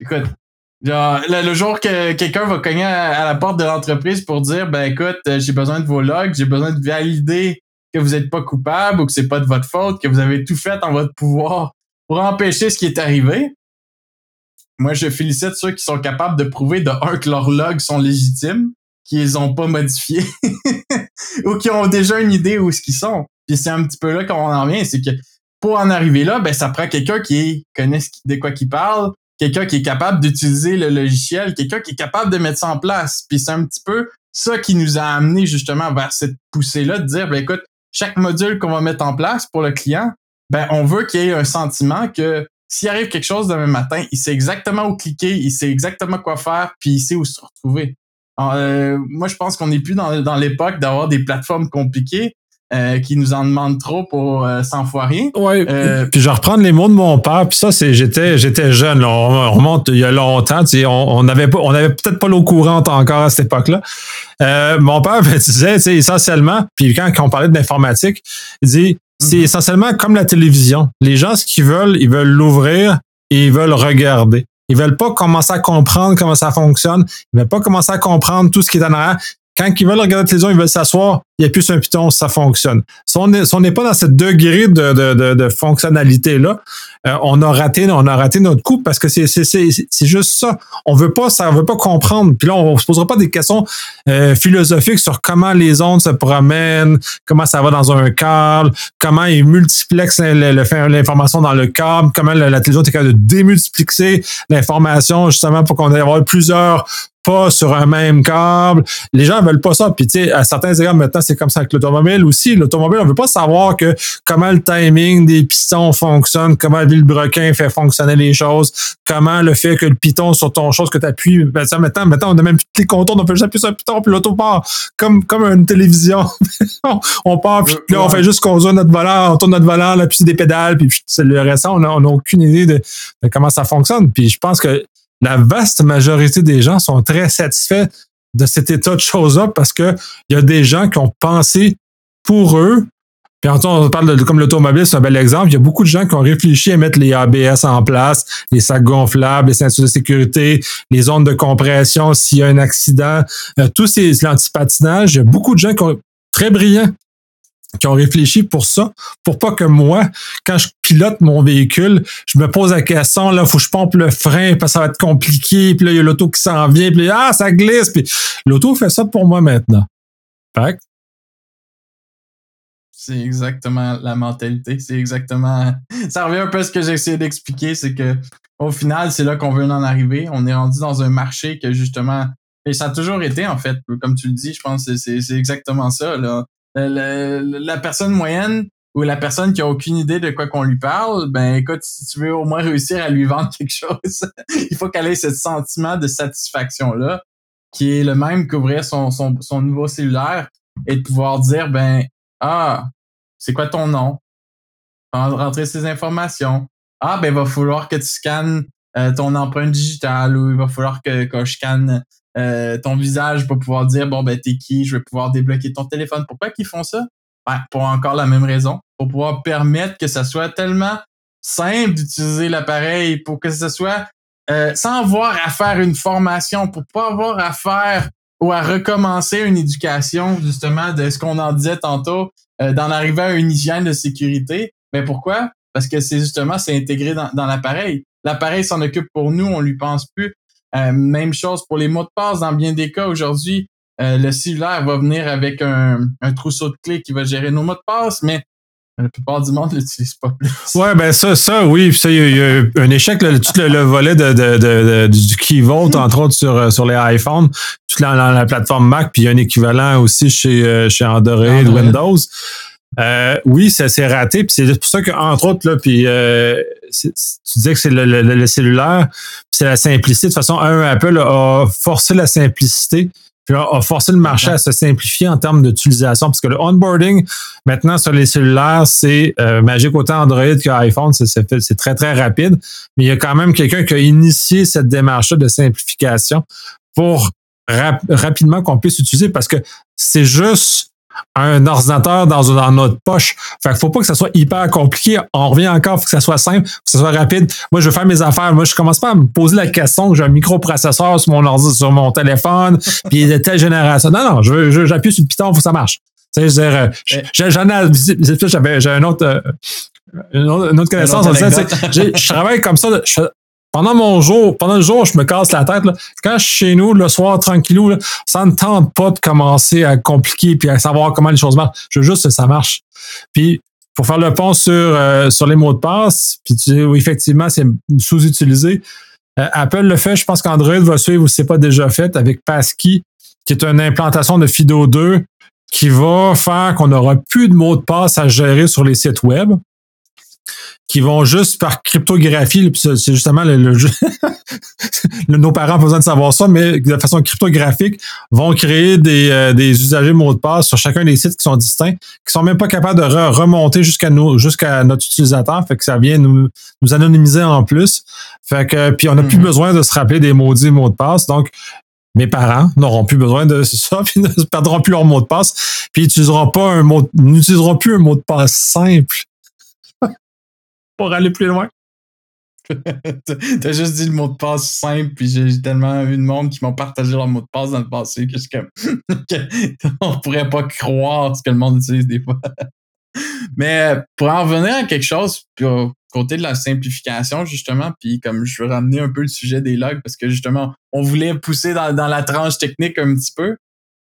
écoute, genre, le, jour que quelqu'un va cogner à, la porte de l'entreprise pour dire, ben écoute, euh, j'ai besoin de vos logs, j'ai besoin de valider que vous n'êtes pas coupable ou que c'est pas de votre faute, que vous avez tout fait en votre pouvoir pour empêcher ce qui est arrivé. Moi, je félicite ceux qui sont capables de prouver de un que leurs logs sont légitimes, qu'ils les ont pas modifiés (laughs) ou qui ont déjà une idée où ce qu'ils sont. Puis c'est un petit peu là qu'on en vient, c'est que pour en arriver là, ben ça prend quelqu'un qui connaît de quoi qu'il parle, quelqu'un qui est capable d'utiliser le logiciel, quelqu'un qui est capable de mettre ça en place. Puis c'est un petit peu ça qui nous a amené justement vers cette poussée-là de dire, ben écoute, chaque module qu'on va mettre en place pour le client, ben on veut qu'il ait un sentiment que s'il arrive quelque chose demain matin, il sait exactement où cliquer, il sait exactement quoi faire, puis il sait où se retrouver. Euh, moi, je pense qu'on n'est plus dans l'époque d'avoir des plateformes compliquées. Euh, qui nous en demande trop pour euh, s'enfoirer. Oui. Euh, puis je vais reprendre les mots de mon père. Puis ça, c'est j'étais j'étais jeune. On, remonte il y a longtemps. Tu sais, on n'avait pas on avait peut-être pas l'eau courante encore à cette époque-là. Euh, mon père (laughs) disait, tu sais, essentiellement. Puis quand, quand on parlait de l'informatique, il dit c'est mhm. essentiellement comme la télévision. Les gens, ce qu'ils veulent, ils veulent l'ouvrir et ils veulent regarder. Ils veulent pas commencer à comprendre comment ça fonctionne. Ils veulent pas commencer à comprendre tout ce qui est en arrière quand ils veulent regarder la télévision, ils veulent s'asseoir, il y a plus un piton, ça fonctionne. Si on n'est pas dans ce degré de, de, fonctionnalité-là, euh, on a raté, on a raté notre coup parce que c'est, juste ça. On veut pas, ça veut pas comprendre. Puis là, on, se posera pas des questions euh, philosophiques sur comment les ondes se promènent, comment ça va dans un câble, comment ils multiplexent l'information dans le câble, comment la, télévision est capable de démultiplier l'information justement pour qu'on ait avoir plusieurs pas sur un même câble. Les gens veulent pas ça. Puis tu sais, à certains égards, maintenant, c'est comme ça avec l'automobile aussi. L'automobile, on veut pas savoir que comment le timing des pistons fonctionne, comment le vilebrequin fait fonctionner les choses, comment le fait que le piton sur ton chose que tu appuies. Ben, ça, maintenant, maintenant, on a même plus les contours, on peut juste appuyer sur un piton, puis l'auto part comme, comme une télévision. (laughs) on part, puis là, on fait juste conduire notre volant, on tourne notre volant, là, puis c'est des pédales, puis c'est le reste. On n'a aucune idée de, de comment ça fonctionne. Puis je pense que la vaste majorité des gens sont très satisfaits de cet état de choses-là parce que il y a des gens qui ont pensé pour eux. Puis on parle de comme l'automobile, c'est un bel exemple. Il y a beaucoup de gens qui ont réfléchi à mettre les ABS en place, les sacs gonflables, les ceintures de sécurité, les zones de compression s'il y a un accident, euh, tous ces l'antipatinage. Il y a beaucoup de gens qui ont très brillants qui ont réfléchi pour ça, pour pas que moi, quand je pilote mon véhicule, je me pose la question, là, faut que je pompe le frein, parce que ça va être compliqué, puis là, il y a l'auto qui s'en vient, puis ah, ça glisse, puis l'auto fait ça pour moi maintenant. Fait c'est exactement la mentalité. C'est exactement. (laughs) Ça revient un peu à ce que j'ai essayé d'expliquer, c'est que au final, c'est là qu'on veut en arriver. On est rendu dans un marché que justement. Et ça a toujours été, en fait, comme tu le dis, je pense c'est exactement ça. Là. Euh, la personne moyenne ou la personne qui a aucune idée de quoi qu'on lui parle, ben écoute, si tu veux au moins réussir à lui vendre (laughs) quelque chose, il faut qu'elle ait ce sentiment de satisfaction-là, qui est le même qu'ouvrir son, son, son nouveau cellulaire et de pouvoir dire, ben, ah, c'est quoi ton nom? Rentrer ces informations. Ah, ben, il va falloir que tu scannes euh, ton empreinte digitale ou il va falloir que, que je scanne euh, ton visage pour pouvoir dire bon ben t'es qui, je vais pouvoir débloquer ton téléphone. Pourquoi qu'ils font ça? Ben, pour encore la même raison, pour pouvoir permettre que ça soit tellement simple d'utiliser l'appareil, pour que ce soit euh, sans avoir à faire une formation, pour pas avoir à faire ou à recommencer une éducation justement de ce qu'on en disait tantôt, euh, d'en arriver à une hygiène de sécurité. Mais pourquoi? Parce que c'est justement, c'est intégré dans, dans l'appareil. L'appareil s'en occupe pour nous, on lui pense plus. Euh, même chose pour les mots de passe. Dans bien des cas, aujourd'hui, euh, le cellulaire va venir avec un, un trousseau de clés qui va gérer nos mots de passe, mais la plupart du monde (laughs) l'utilise pas plus. Ouais, ben ça, ça, oui. Ça, il y, a un échec, là, tout le, volet de, de, de, du key vault, entre autres, sur, euh, sur les iPhones, tout la, la, plateforme Mac, puis il y a un équivalent aussi chez, euh, chez Android, Windows. Euh, oui, ça s'est raté, puis c'est pour ça qu'entre autres, là, puis euh, tu disais que c'est le, le, le, cellulaire, c'est la simplicité. De toute façon, un Apple a forcé la simplicité puis a forcé le marché à se simplifier en termes d'utilisation, parce que le onboarding, maintenant, sur les cellulaires, c'est euh, magique autant Android qu'iPhone, c'est très, très rapide. Mais il y a quand même quelqu'un qui a initié cette démarche de simplification pour rapidement qu'on puisse utiliser, parce que c'est juste un ordinateur dans, dans notre poche. Fait qu'il faut pas que ça soit hyper compliqué. On revient encore, faut que ça soit simple, faut que ça soit rapide. Moi, je veux faire mes affaires. Moi, je commence pas à me poser la question que j'ai un microprocesseur sur mon ordi, sur mon téléphone, (laughs) puis de telle génération. Non, non, je veux, j'appuie sur le piton, faut que ça marche. Tu sais, je euh, j'en ai, j'avais, j'ai un autre, euh, une autre, connaissance. je travaille comme ça. Je, pendant mon jour, pendant le jour, je me casse la tête. Là. Quand je suis chez nous, le soir, tranquillou, là, ça ne tente pas de commencer à compliquer puis à savoir comment les choses marchent. Je veux juste que ça marche. Puis, pour faire le pont sur, euh, sur les mots de passe, puis tu oui, effectivement, c'est sous-utilisé. Euh, Apple le fait, je pense qu'Android va suivre ou c'est pas déjà fait avec Passkey, qui est une implantation de FIDO 2 qui va faire qu'on n'aura plus de mots de passe à gérer sur les sites web qui vont juste par cryptographie, c'est justement (laughs) le, nos parents ont besoin de savoir ça, mais de façon cryptographique, vont créer des, euh, des usagers mots de passe sur chacun des sites qui sont distincts, qui sont même pas capables de remonter jusqu'à nous, jusqu'à notre utilisateur, fait que ça vient nous, nous anonymiser en plus. Fait que puis on n'a plus mhm. besoin de se rappeler des maudits mots de passe. Donc mes parents n'auront plus besoin de (laughs) ça, puis ne perdront plus leur mot de passe, puis n'utiliseront pas un mot, n'utiliseront plus un mot de passe simple pour aller plus loin. (laughs) T'as juste dit le mot de passe simple, puis j'ai tellement vu de monde qui m'ont partagé leur mot de passe dans le passé que je comme. (laughs) on pourrait pas croire ce que le monde utilise des fois. (laughs) Mais pour en revenir à quelque chose, puis au côté de la simplification, justement, puis comme je veux ramener un peu le sujet des logs, parce que justement, on voulait pousser dans, la tranche technique un petit peu.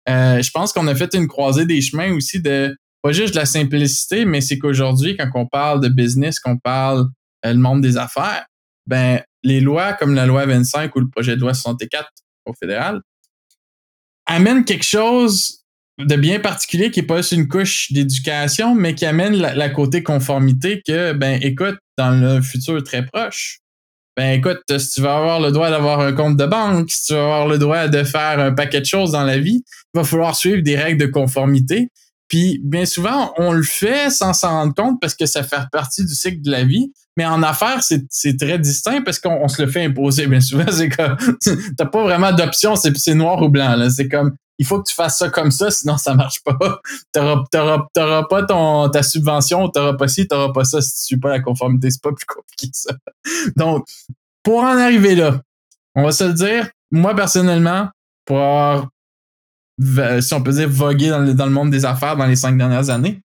Euh, je pense qu'on a fait une croisée des chemins aussi de pas juste de la simplicité, mais c'est qu'aujourd'hui, quand on parle de business, qu'on parle euh, le monde des affaires, ben les lois comme la loi 25 ou le projet de loi 64 au fédéral amènent quelque chose de bien particulier qui est pas une couche d'éducation, mais qui amène la, côté conformité que, ben, écoute, dans le futur très proche, ben, écoute, si tu vas avoir le droit d'avoir un compte de banque, si tu vas avoir le droit de faire un paquet de choses dans la vie, il va falloir suivre des règles de conformité. Puis bien souvent, on le fait sans s'en rendre compte parce que ça fait partie du cycle de la vie. Mais en affaires, c'est très distinct parce qu'on se le fait imposer. Bien souvent, (laughs) c'est comme (laughs) t'as pas vraiment d'option, c'est noir ou blanc. C'est comme il faut que tu fasses ça comme ça, sinon ça marche pas. (laughs) T'auras pas ton, ta subvention, t'auras pas ci, t'auras pas ça si tu suis pas la conformité. C'est pas plus compliqué que ça. Donc, pour en arriver là, on va se le dire, moi personnellement, pour avoir si on peut dire, voguer dans le, monde des affaires dans les cinq dernières années,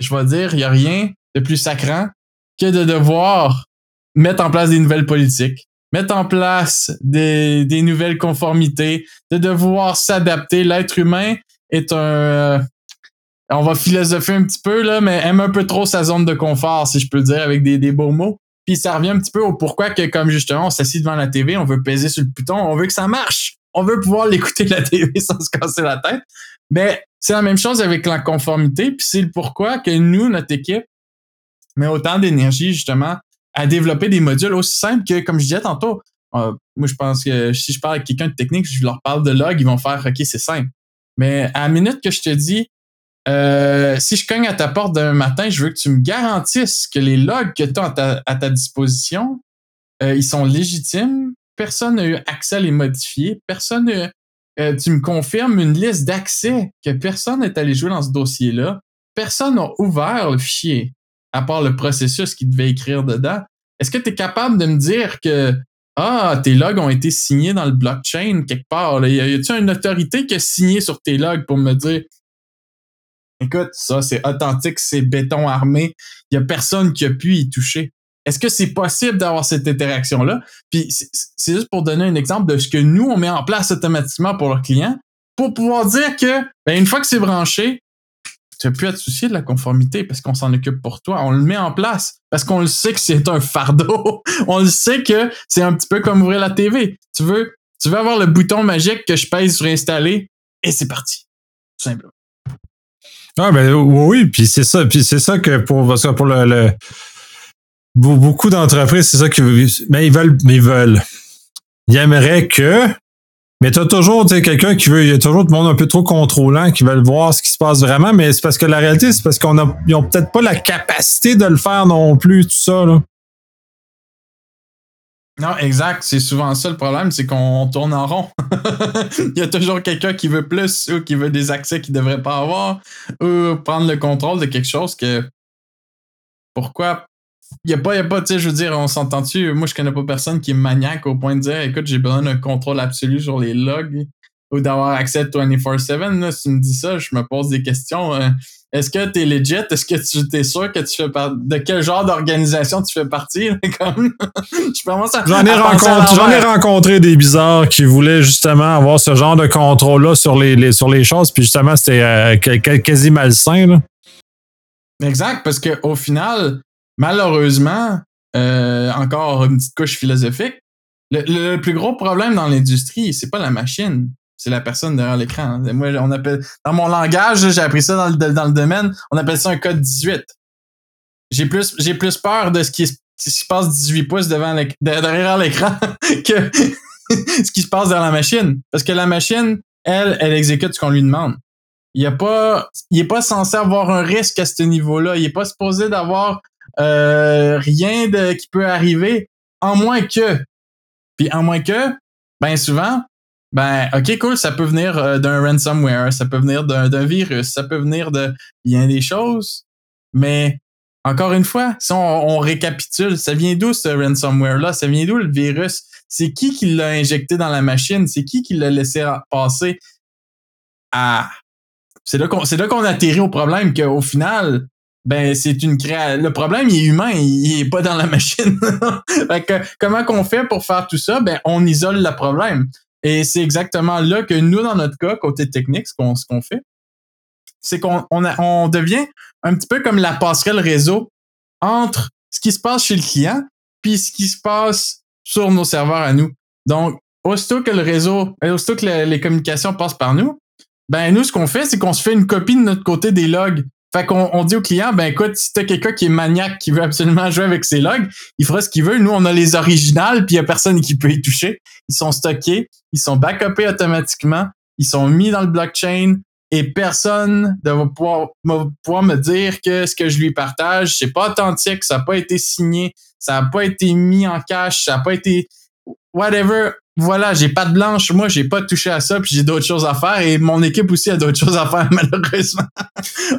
je vais dire, il n'y a rien de plus sacrant que de devoir mettre en place des nouvelles politiques, mettre en place des, des nouvelles conformités, de devoir s'adapter. L'être humain est un... Euh, on va philosopher un petit peu, là, mais aime un peu trop sa zone de confort, si je peux dire, avec des, des beaux mots. Puis ça revient un petit peu au pourquoi que, comme justement, on s'assied devant la TV, on veut peser sur le bouton, on veut que ça marche on veut pouvoir l'écouter la télé (laughs) sans se casser la tête. Mais c'est la même chose avec la conformité, puis c'est pourquoi que nous, notre équipe, met autant d'énergie justement à développer des modules aussi simples que, comme je disais tantôt, euh, moi je pense que si je parle avec quelqu'un de technique, je leur parle de log, ils vont faire OK, c'est simple. Mais à la minute que je te dis, euh, si je cogne à ta porte d'un matin, je veux que tu me garantisses que les logs que tu as à ta, disposition, euh, ils sont légitimes, personne n'a eu accès à les modifier. Personne euh, tu me confirmes une liste d'accès que personne n'est allé jouer dans ce dossier-là. Personne n'a ouvert le fichier, à part le processus qui devait écrire dedans. Est-ce que tu es capable de me dire que Ah, tes logs ont été signés dans le blockchain quelque part. Y a-t-il une autorité qui a signé sur tes logs pour me dire Écoute, ça, c'est authentique, c'est béton armé. Il y a personne qui a pu y toucher? Est-ce que c'est possible d'avoir cette interaction-là? Puis c'est juste pour donner un exemple de ce que nous, on met en place automatiquement pour leurs clients, pour pouvoir dire que, ben, une fois que c'est branché, tu n'as plus à te soucier de la conformité parce qu'on s'en occupe pour toi. On le met en place parce qu'on le sait que c'est un fardeau. (laughs) on le sait que c'est un petit peu comme ouvrir la TV. Tu veux, tu avoir le bouton magique que je pèse sur installer et c'est parti. Tout simplement. Ah, ben oui, puis c'est ça, puis c'est ça que pour, pour le, beaucoup d'entreprises, c'est ça qu'ils mais ils veulent, ils veulent. Ils aimeraient que mais tu as toujours quelqu'un qui veut, il y a toujours du monde un peu trop contrôlant qui veulent voir ce qui se passe vraiment, mais c'est parce que la réalité, c'est parce qu'on a, ils peut-être pas la capacité de le faire non plus, tout ça, là. Non, exact. C'est souvent ça le problème, c'est qu'on tourne en rond. (laughs) il y a toujours quelqu'un qui veut plus ou qui veut des accès qu'il ne devrait pas avoir ou prendre le contrôle de quelque chose que pourquoi il n'y a pas, y a pas, tu sais, je veux dire, on s'entend-tu? Moi, je connais pas personne qui est maniaque au point de dire, écoute, j'ai besoin d'un contrôle absolu sur les logs ou d'avoir accès 24-7. Si tu me dis ça, je me pose des questions. Euh, est-ce que tu es legit? Est-ce que tu es sûr que tu fais partie de quel genre d'organisation tu fais partie? (laughs) Comme, J'en ai, rencontré, ai rencontré des bizarres qui voulaient justement avoir ce genre de contrôle-là sur les, sur les choses, puis justement, c'était euh, quasi malsain. Là. Exact, parce qu'au final, malheureusement, euh, encore une petite couche philosophique, le, plus gros problème dans l'industrie, c'est pas la machine, c'est la personne derrière l'écran. Moi, on appelle, dans mon langage, j'ai appris ça dans le, dans le domaine, on appelle ça un code 18. J'ai plus, j'ai plus peur de ce qui, se passe 18 pouces devant derrière l'écran (laughs) que (laughs) ce qui se passe dans la machine. Parce que la machine, elle, elle exécute ce qu'on lui demande. Il est pas, il est pas censé avoir un risque à ce niveau-là. Il est pas supposé d'avoir euh, rien de qui peut arriver, en moins que. Puis en moins que, ben souvent, ben ok cool, ça peut venir euh, d'un ransomware, ça peut venir d'un virus, ça peut venir de bien des choses, mais encore une fois, si on, récapitule, ça vient d'où ce ransomware-là? Ça vient d'où le virus? C'est qui qui l'a injecté dans la machine? C'est qui qui l'a laissé passer? Ah! C'est là qu'on atterrit au problème qu'au final, ben c'est une création. Le problème, il est humain, il, est pas dans la (laughs) machine. comment qu'on fait pour faire tout ça? Ben, on isole le problème. Et c'est exactement là que nous, dans notre cas, côté technique, ce qu'on, ce qu'on fait, c'est qu'on on, on devient un petit peu comme la passerelle réseau entre ce qui se passe chez le client puis ce qui se passe sur nos serveurs à nous. Donc, aussitôt que le réseau, aussitôt que les communications passent par nous, ben nous, ce qu'on fait, c'est qu'on se fait une copie de notre côté des logs fait qu'on on dit au client, ben écoute, si t'as quelqu'un qui est maniaque, qui veut absolument jouer avec ses logs, il fera ce qu'il veut. Nous, on a les originales, puis il y a personne qui peut y toucher. Ils sont stockés, ils sont backupés automatiquement, ils sont mis dans le blockchain, et personne ne va pouvoir, pouvoir me dire que ce que je lui partage, c'est pas authentique, ça n'a pas été signé, ça n'a pas été mis en cache, ça n'a pas été whatever voilà, j'ai pas de blanche, moi j'ai pas touché à ça, puis j'ai d'autres choses à faire et mon équipe aussi a d'autres (laughs) choses à faire malheureusement.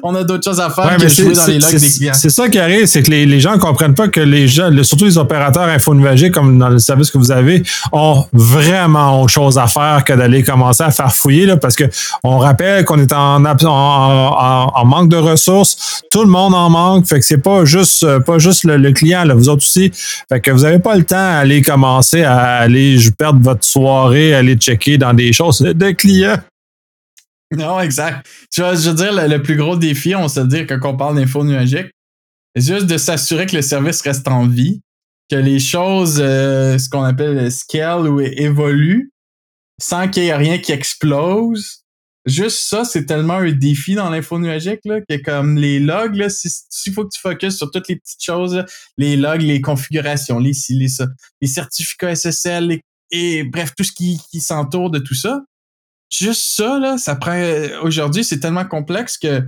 on a d'autres choses à faire que jouer dans les logs des clients. C'est ça qui arrive, c'est que les, les gens comprennent pas que les gens, surtout les opérateurs infonuagiques comme dans le service que vous avez, ont vraiment autre chose à faire que d'aller commencer à faire fouiller là, parce que on rappelle qu'on est en, en, en, manque de ressources, tout le monde en manque, fait que c'est pas juste pas juste le, client là, vous autres aussi, fait que vous avez pas le temps à aller commencer à aller perdre votre soirée aller checker dans des choses de clients. Non, exact. Tu vois, je veux dire, le, plus gros défi, on se dire quand on parle d'info nuagique, c'est juste de s'assurer que le service reste en vie, que les choses, euh, ce qu'on appelle scale ou évoluent, sans qu'il y ait rien qui explose. Juste ça, c'est tellement un défi dans l'info nuagique, là, que comme les logs, là, s'il faut que tu focuses sur toutes les petites choses, les logs, les configurations, les les, les certificats SSL, les et bref, tout ce qui, qui s'entoure de tout ça. Juste ça, là, ça prend. Aujourd'hui, c'est tellement complexe que,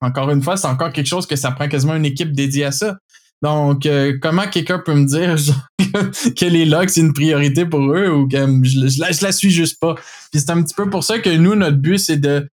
encore une fois, c'est encore quelque chose que ça prend quasiment une équipe dédiée à ça. Donc, euh, comment quelqu'un peut me dire (laughs) que les logs, c'est une priorité pour eux ou que je, je, la, je la suis juste pas? Puis c'est un petit peu pour ça que nous, notre but, c'est de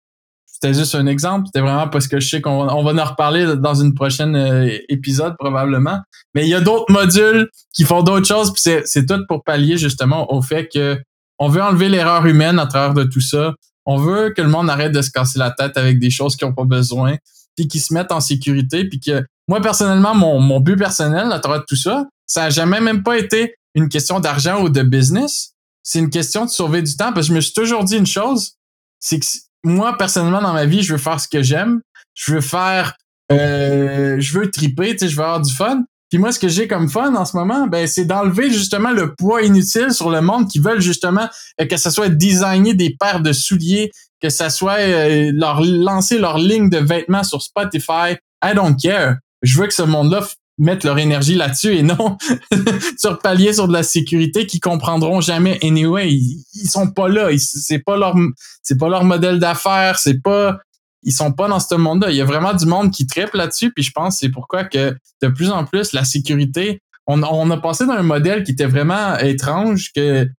c'était juste un exemple. C'était vraiment parce que je sais qu'on on va en reparler dans une prochaine euh, épisode probablement. Mais il y a d'autres modules qui font d'autres choses. Puis c'est, c'est tout pour pallier justement au fait que on veut enlever l'erreur humaine à travers de tout ça. On veut que le monde arrête de se casser la tête avec des choses qu'ils n'ont pas besoin, puis qu'ils se mettent en sécurité, puis que moi personnellement, mon, mon but personnel à travers tout ça, ça a jamais même pas été une question d'argent ou de business. C'est une question de sauver du temps parce que je me suis toujours dit une chose, c'est que moi personnellement dans ma vie, je veux faire ce que j'aime, je veux faire, euh, je veux triper, tu sais, je veux avoir du fun. Puis moi, ce que j'ai comme fun en ce moment, ben, c'est d'enlever justement le poids inutile sur le monde qui veulent justement euh, que ça soit designer des paires de souliers, que ça soit euh, leur lancer leur ligne de vêtements sur Spotify. I don't care. Je veux que ce monde-là mette leur énergie là-dessus et non (laughs) sur pallier sur de la sécurité qui comprendront jamais anyway. Ils, sont pas là. C'est pas leur c'est pas leur modèle d'affaires. C'est pas ils sont pas dans ce monde-là. Il y a vraiment du monde qui tripe là-dessus, puis je pense c'est pourquoi que de plus en plus la sécurité, on, on a passé dans un modèle qui était vraiment étrange, que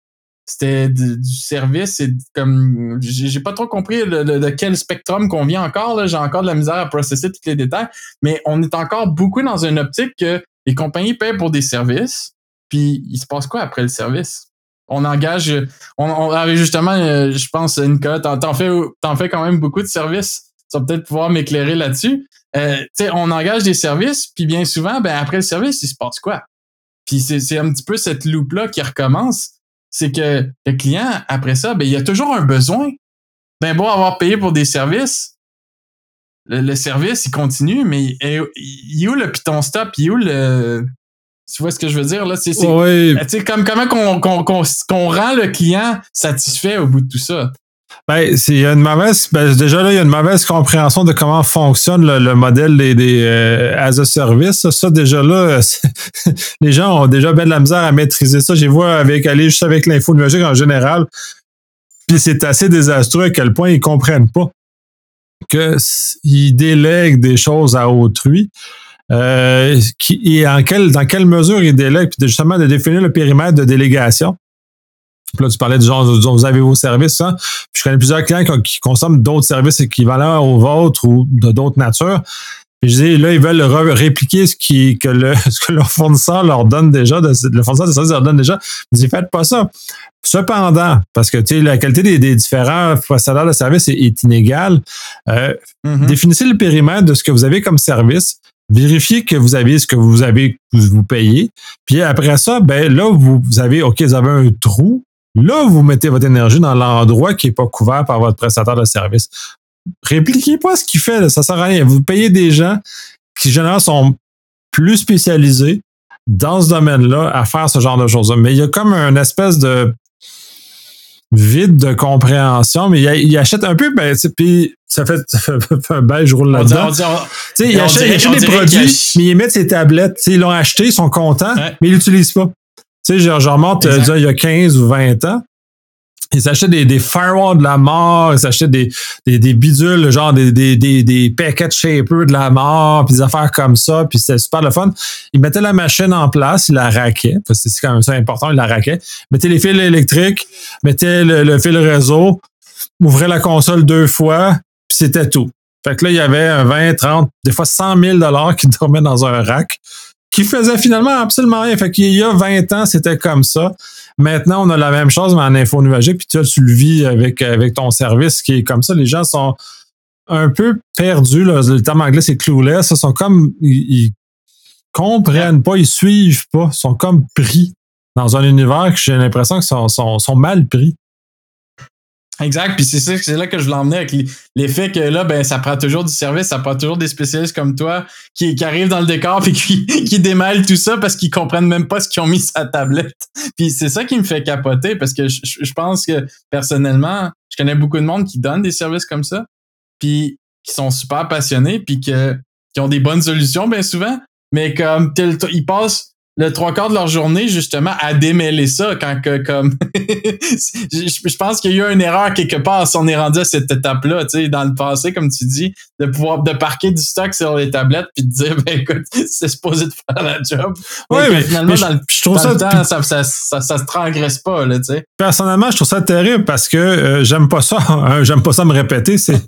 c'était du, service et comme j'ai pas trop compris de quel spectrum qu'on vient encore j'ai encore de la misère à processer tous les détails mais on est encore beaucoup dans une optique que les compagnies paient pour des services puis il se passe quoi après le service? On engage on, on avait justement euh, je pense Nicolas t'en fais t'en fais quand même beaucoup de services tu vas peut-être pouvoir m'éclairer là-dessus. Euh, on engage des services, puis bien souvent, ben après le service, il se passe quoi? Puis c'est un petit peu cette loupe-là qui recommence. C'est que le client, après ça, ben, il y a toujours un besoin. Ben beau avoir payé pour des services, le, service, il continue, mais il est où le piton stop? Il est où le. Tu vois ce que je veux dire? là? C'est oui. comme comment qu'on qu'on rend le client satisfait au bout de tout ça? Ben, il y a une mauvaise, ben, déjà là, il y a une mauvaise compréhension de comment fonctionne le, modèle des, des euh, as a service. Ça, déjà là, (laughs) les gens ont déjà bien de la misère à maîtriser ça. J'ai vu avec aller juste avec l'info numérique en général. Puis c'est assez désastreux à quel point ils comprennent pas qu'ils délèguent des choses à autrui. Euh, qui, et en quelle, dans quelle mesure ils délèguent, puis justement de définir le périmètre de délégation. Puis là, tu parlais du genre, vous avez vos services, hein? Puis je connais plusieurs clients qui, consomment d'autres services équivalents aux vôtres ou de d'autres natures. Puis je dis, là, ils veulent répliquer ce, qui, que, le, (laughs) ce que leur fournisseur leur donne déjà, de, le fournisseur de services leur donne déjà. Je dis, faites pas ça. Cependant, parce que tu sais, la qualité des, différents prestataires de services est, inégale, euh, mm-hmm. définissez le périmètre de ce que vous avez comme service, vérifiez que vous avez ce que vous avez, vous payez. Puis après ça, ben là, vous, vous avez, OK, vous avez un trou Là, vous mettez votre énergie dans l'endroit qui n'est pas couvert par votre prestataire de service. Répliquez pas ce qu'il fait, là, ça sert à rien. Vous payez des gens qui généralement sont plus spécialisés dans ce domaine-là à faire ce genre de choses-là. Mais il y a comme une espèce de vide de compréhension, mais il, achète un peu, ben, puis ça fait, (laughs) ça fait un beige roule là-dedans. Il achète, des produits, mais ils mettent ses tablettes. ils l'ont acheté, ils sont contents, mais ils l'utilisent pas. Tu sais, je, remonte euh, il y a 15 ou 20 ans. Ils s'achetaient des, des firewalls de la mort, ils s'achetaient des, des, des, bidules, genre des, des, des, des packet shapers de la mort, puis des affaires comme ça, puis c'était super le fun. Ils mettaient la machine en place, ils la raquaient, parce que c'est quand même ça important, ils la raquaient. Mettaient les fils électriques, mettaient le, fil réseau, ouvraient la console deux fois, puis c'était tout. Fait que là, il y avait un 20, 30, des fois 100 000 dollars qui dormaient dans un rack qui faisait finalement absolument rien. Fait qu'il y a 20 ans, c'était comme ça. Maintenant, on a la même chose, mais en info nuagique, puis tu, le vis avec, ton service qui est comme ça. Les gens sont un peu perdus. Le terme anglais, c'est clueless. Ils sont comme. Ils, comprennent pas, ils suivent pas. Ils sont comme pris dans un univers que j'ai l'impression qu'ils sont mal pris. Exact, puis c'est ça, c'est là que je emmener avec l'effet que là, ben, ça prend toujours du service, ça prend toujours des spécialistes comme toi qui, qui arrivent dans le décor (laughs) puis qui, qui démêlent tout ça parce qu'ils comprennent même pas ce qu'ils ont mis sur la tablette. (laughs) Puis c'est ça qui me fait capoter parce que je, je, pense que personnellement, je connais beaucoup de monde qui donne des services comme ça, puis qui sont super passionnés puis que, qui ont des bonnes solutions bien souvent, mais comme ils passent le trois quarts de leur journée justement à démêler ça quand que comme (laughs) je, pense qu'il y a eu une erreur quelque part si on est rendu à cette étape là tu sais dans le passé comme tu dis de pouvoir de parquer du stock sur les tablettes puis de dire ben écoute (laughs) c'est supposé de faire la job. Oui mais, finalement dans le, je trouve ça, temps, ça, ça, ça, ça, se transgresse pas là tu sais. Personnellement je trouve ça terrible parce que euh, j'aime pas ça (laughs) hein, j'aime pas ça me répéter c'est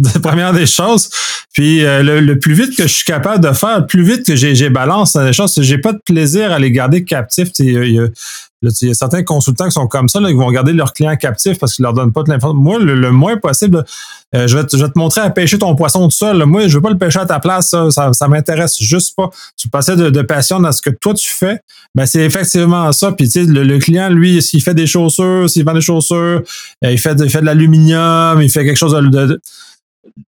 la première des choses. Puis euh, le, plus vite que je suis capable de faire le plus vite que j'ai balance dans les choses j'ai pas de à les garder captifs. Il y, a, certains consultants qui sont comme ça, qui vont garder leurs clients captifs parce qu'ils leur donnent pas de l'information. Moi, le, moins possible, euh, je, vais te, montrer à pêcher ton poisson tout seul. Moi, je veux pas le pêcher à ta place. Ça, ça, m'intéresse juste pas. Tu passais de, passion dans ce que toi tu fais. Ben, c'est effectivement ça. Puis, tu sais, le, client, lui, s'il fait des chaussures, s'il vend des chaussures, euh, il fait, de, il fait de l'aluminium, il fait quelque chose de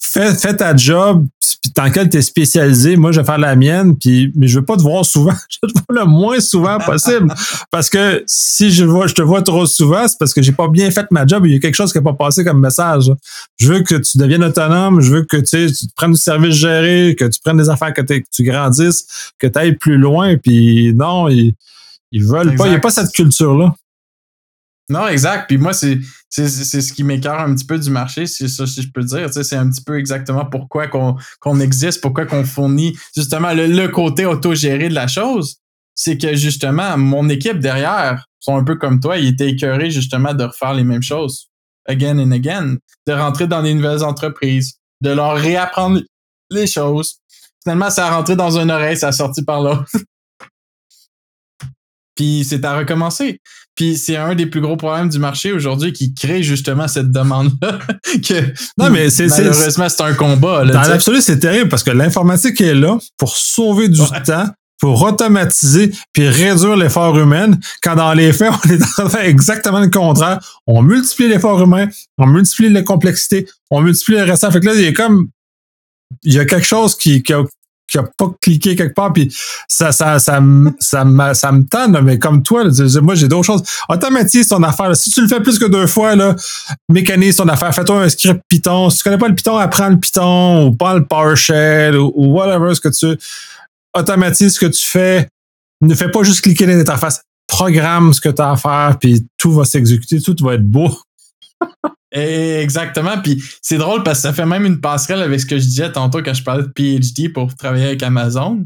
fais, fais ta job dans lequel tu es spécialisé. Moi, je vais faire la mienne, puis, mais je veux pas te voir souvent. (laughs) Je veux te voir le moins souvent possible. parce que si je vois, je te vois trop souvent, c'est parce que j'ai pas bien fait ma job. Il y a quelque chose qui n'a pas passé comme message. Je veux que tu deviennes autonome. Je veux que tu, tu prennes du service géré, que tu prennes des affaires, que, tu grandisses, que tu ailles plus loin. Puis non, ils, ils veulent pas. Il n'y a pas cette culture-là. Non, exact. Puis moi, c'est ce qui m'écarte un petit peu du marché, si si je peux dire. C'est un petit peu exactement pourquoi qu'on existe, pourquoi qu'on fournit justement le, côté autogéré de la chose. C'est que justement, mon équipe derrière sont un peu comme toi. Ils étaient écœurés justement de refaire les mêmes choses again and again, de rentrer dans des nouvelles entreprises, de leur réapprendre les choses. Finalement, ça a rentré dans une oreille, ça a sorti par l'autre. Puis c'est à recommencer. Puis c'est un des plus gros problèmes du marché aujourd'hui qui crée justement cette demande-là. (laughs) que non, mais c'est, malheureusement, c'est un combat. Là, dans l'absolu, c'est terrible parce que l'informatique est là pour sauver du temps, pour automatiser puis réduire l'effort humain, quand dans les faits, (laughs) on est en train de faire exactement le contraire. On multiplie l'effort humain, on multiplie la complexité, on multiplie le restant. Fait que là, il y a comme il y a quelque chose qui, qui, a, qui a pas cliqué quelque part, puis ça, ça, ça, ça, me, ça me tente, mais comme toi, moi, j'ai d'autres choses. Automatise ton affaire. Si tu le fais plus que deux fois, là, mécanise ton affaire. Fais-toi un script Python. Si tu connais pas le Python, apprends le Python, ou pas le PowerShell, ou, ou whatever ce que tu automatise ce que tu fais. Ne fais pas juste cliquer dans l'interface. Programme ce que tu as à faire, puis tout va s'exécuter, tout va être beau. Exactement. Puis c'est drôle parce que ça fait même une passerelle avec ce que je disais tantôt quand je parlais de PhD pour travailler avec Amazon.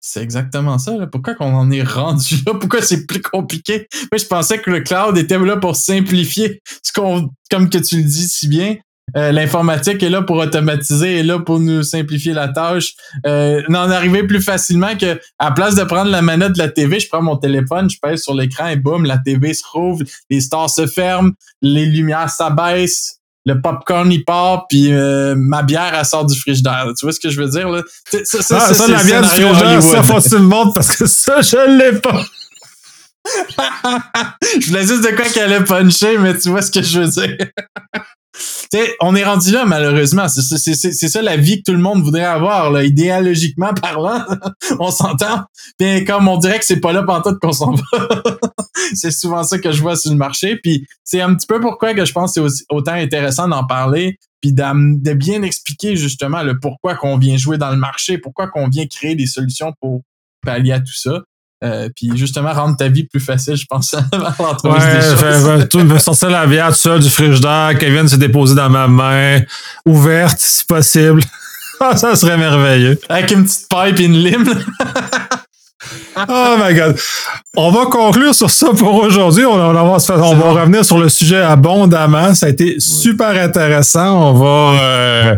C'est exactement ça. Pourquoi qu'on en est rendu là? Pourquoi c'est plus compliqué? Moi, je pensais que le cloud était là pour simplifier ce qu'on, comme que tu le dis si bien, euh, l'informatique est là pour automatiser, est là pour nous simplifier la tâche. Euh, en arriver plus facilement que à place de prendre la manette de la TV, je prends mon téléphone, je pèse sur l'écran et boum, la TV se rouvre, les stars se ferment, les lumières s'abaissent, le popcorn il part, puis euh, ma bière elle sort du frigidaire. Tu vois ce que je veux dire là? Ça, ça, ah, ça, la bière du frigidaire, ça faut le monde parce que ça je l'ai pas. (laughs) je voulais juste de quoi qu'elle allait puncher, mais tu vois ce que je veux dire on est rendu là, malheureusement. C'est ça la vie que tout le monde voudrait avoir, idéologiquement parlant. (laughs) on s'entend. Puis comme on dirait que c'est pas là pendant qu'on s'en va. (laughs) c'est souvent ça que je vois sur le marché. Puis c'est un petit peu pourquoi que je pense que c'est autant intéressant d'en parler puis de bien expliquer justement le pourquoi qu'on vient jouer dans le marché, pourquoi qu'on vient créer des solutions pour pallier à tout ça. Euh, puis justement rendre ta vie plus facile, je pense, (laughs) ouais, tout me sortir la bière tout seul du frigidaire, Kevin se déposer dans ma main, ouverte si possible. (laughs) Ah, ça serait merveilleux. Avec une petite pipe et une lime. (laughs) oh my god. On va conclure sur ça pour aujourd'hui. On, on, va, on va revenir sur le sujet abondamment. Ça a été super intéressant. On va euh,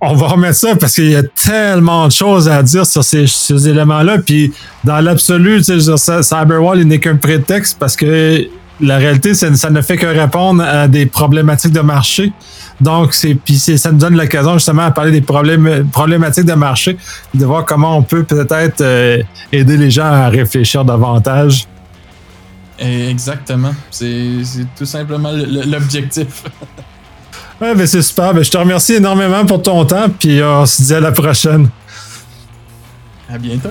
on va remettre ça parce qu'il y a tellement de choses à dire sur ces, éléments-là. Puis dans l'absolu, Cyberwall n'est qu'un prétexte parce que la réalité, ça, ne fait que répondre à des problématiques de marché. Donc, c'est puis ça nous donne l'occasion justement à parler des problèmes, problématiques de marché, de voir comment on peut peut-être euh, aider les gens à réfléchir davantage. Exactement. C'est tout simplement l'objectif. (laughs) Ouais, mais c'est super. Ben, je te remercie énormément pour ton temps, puis on se dit à la prochaine. À bientôt.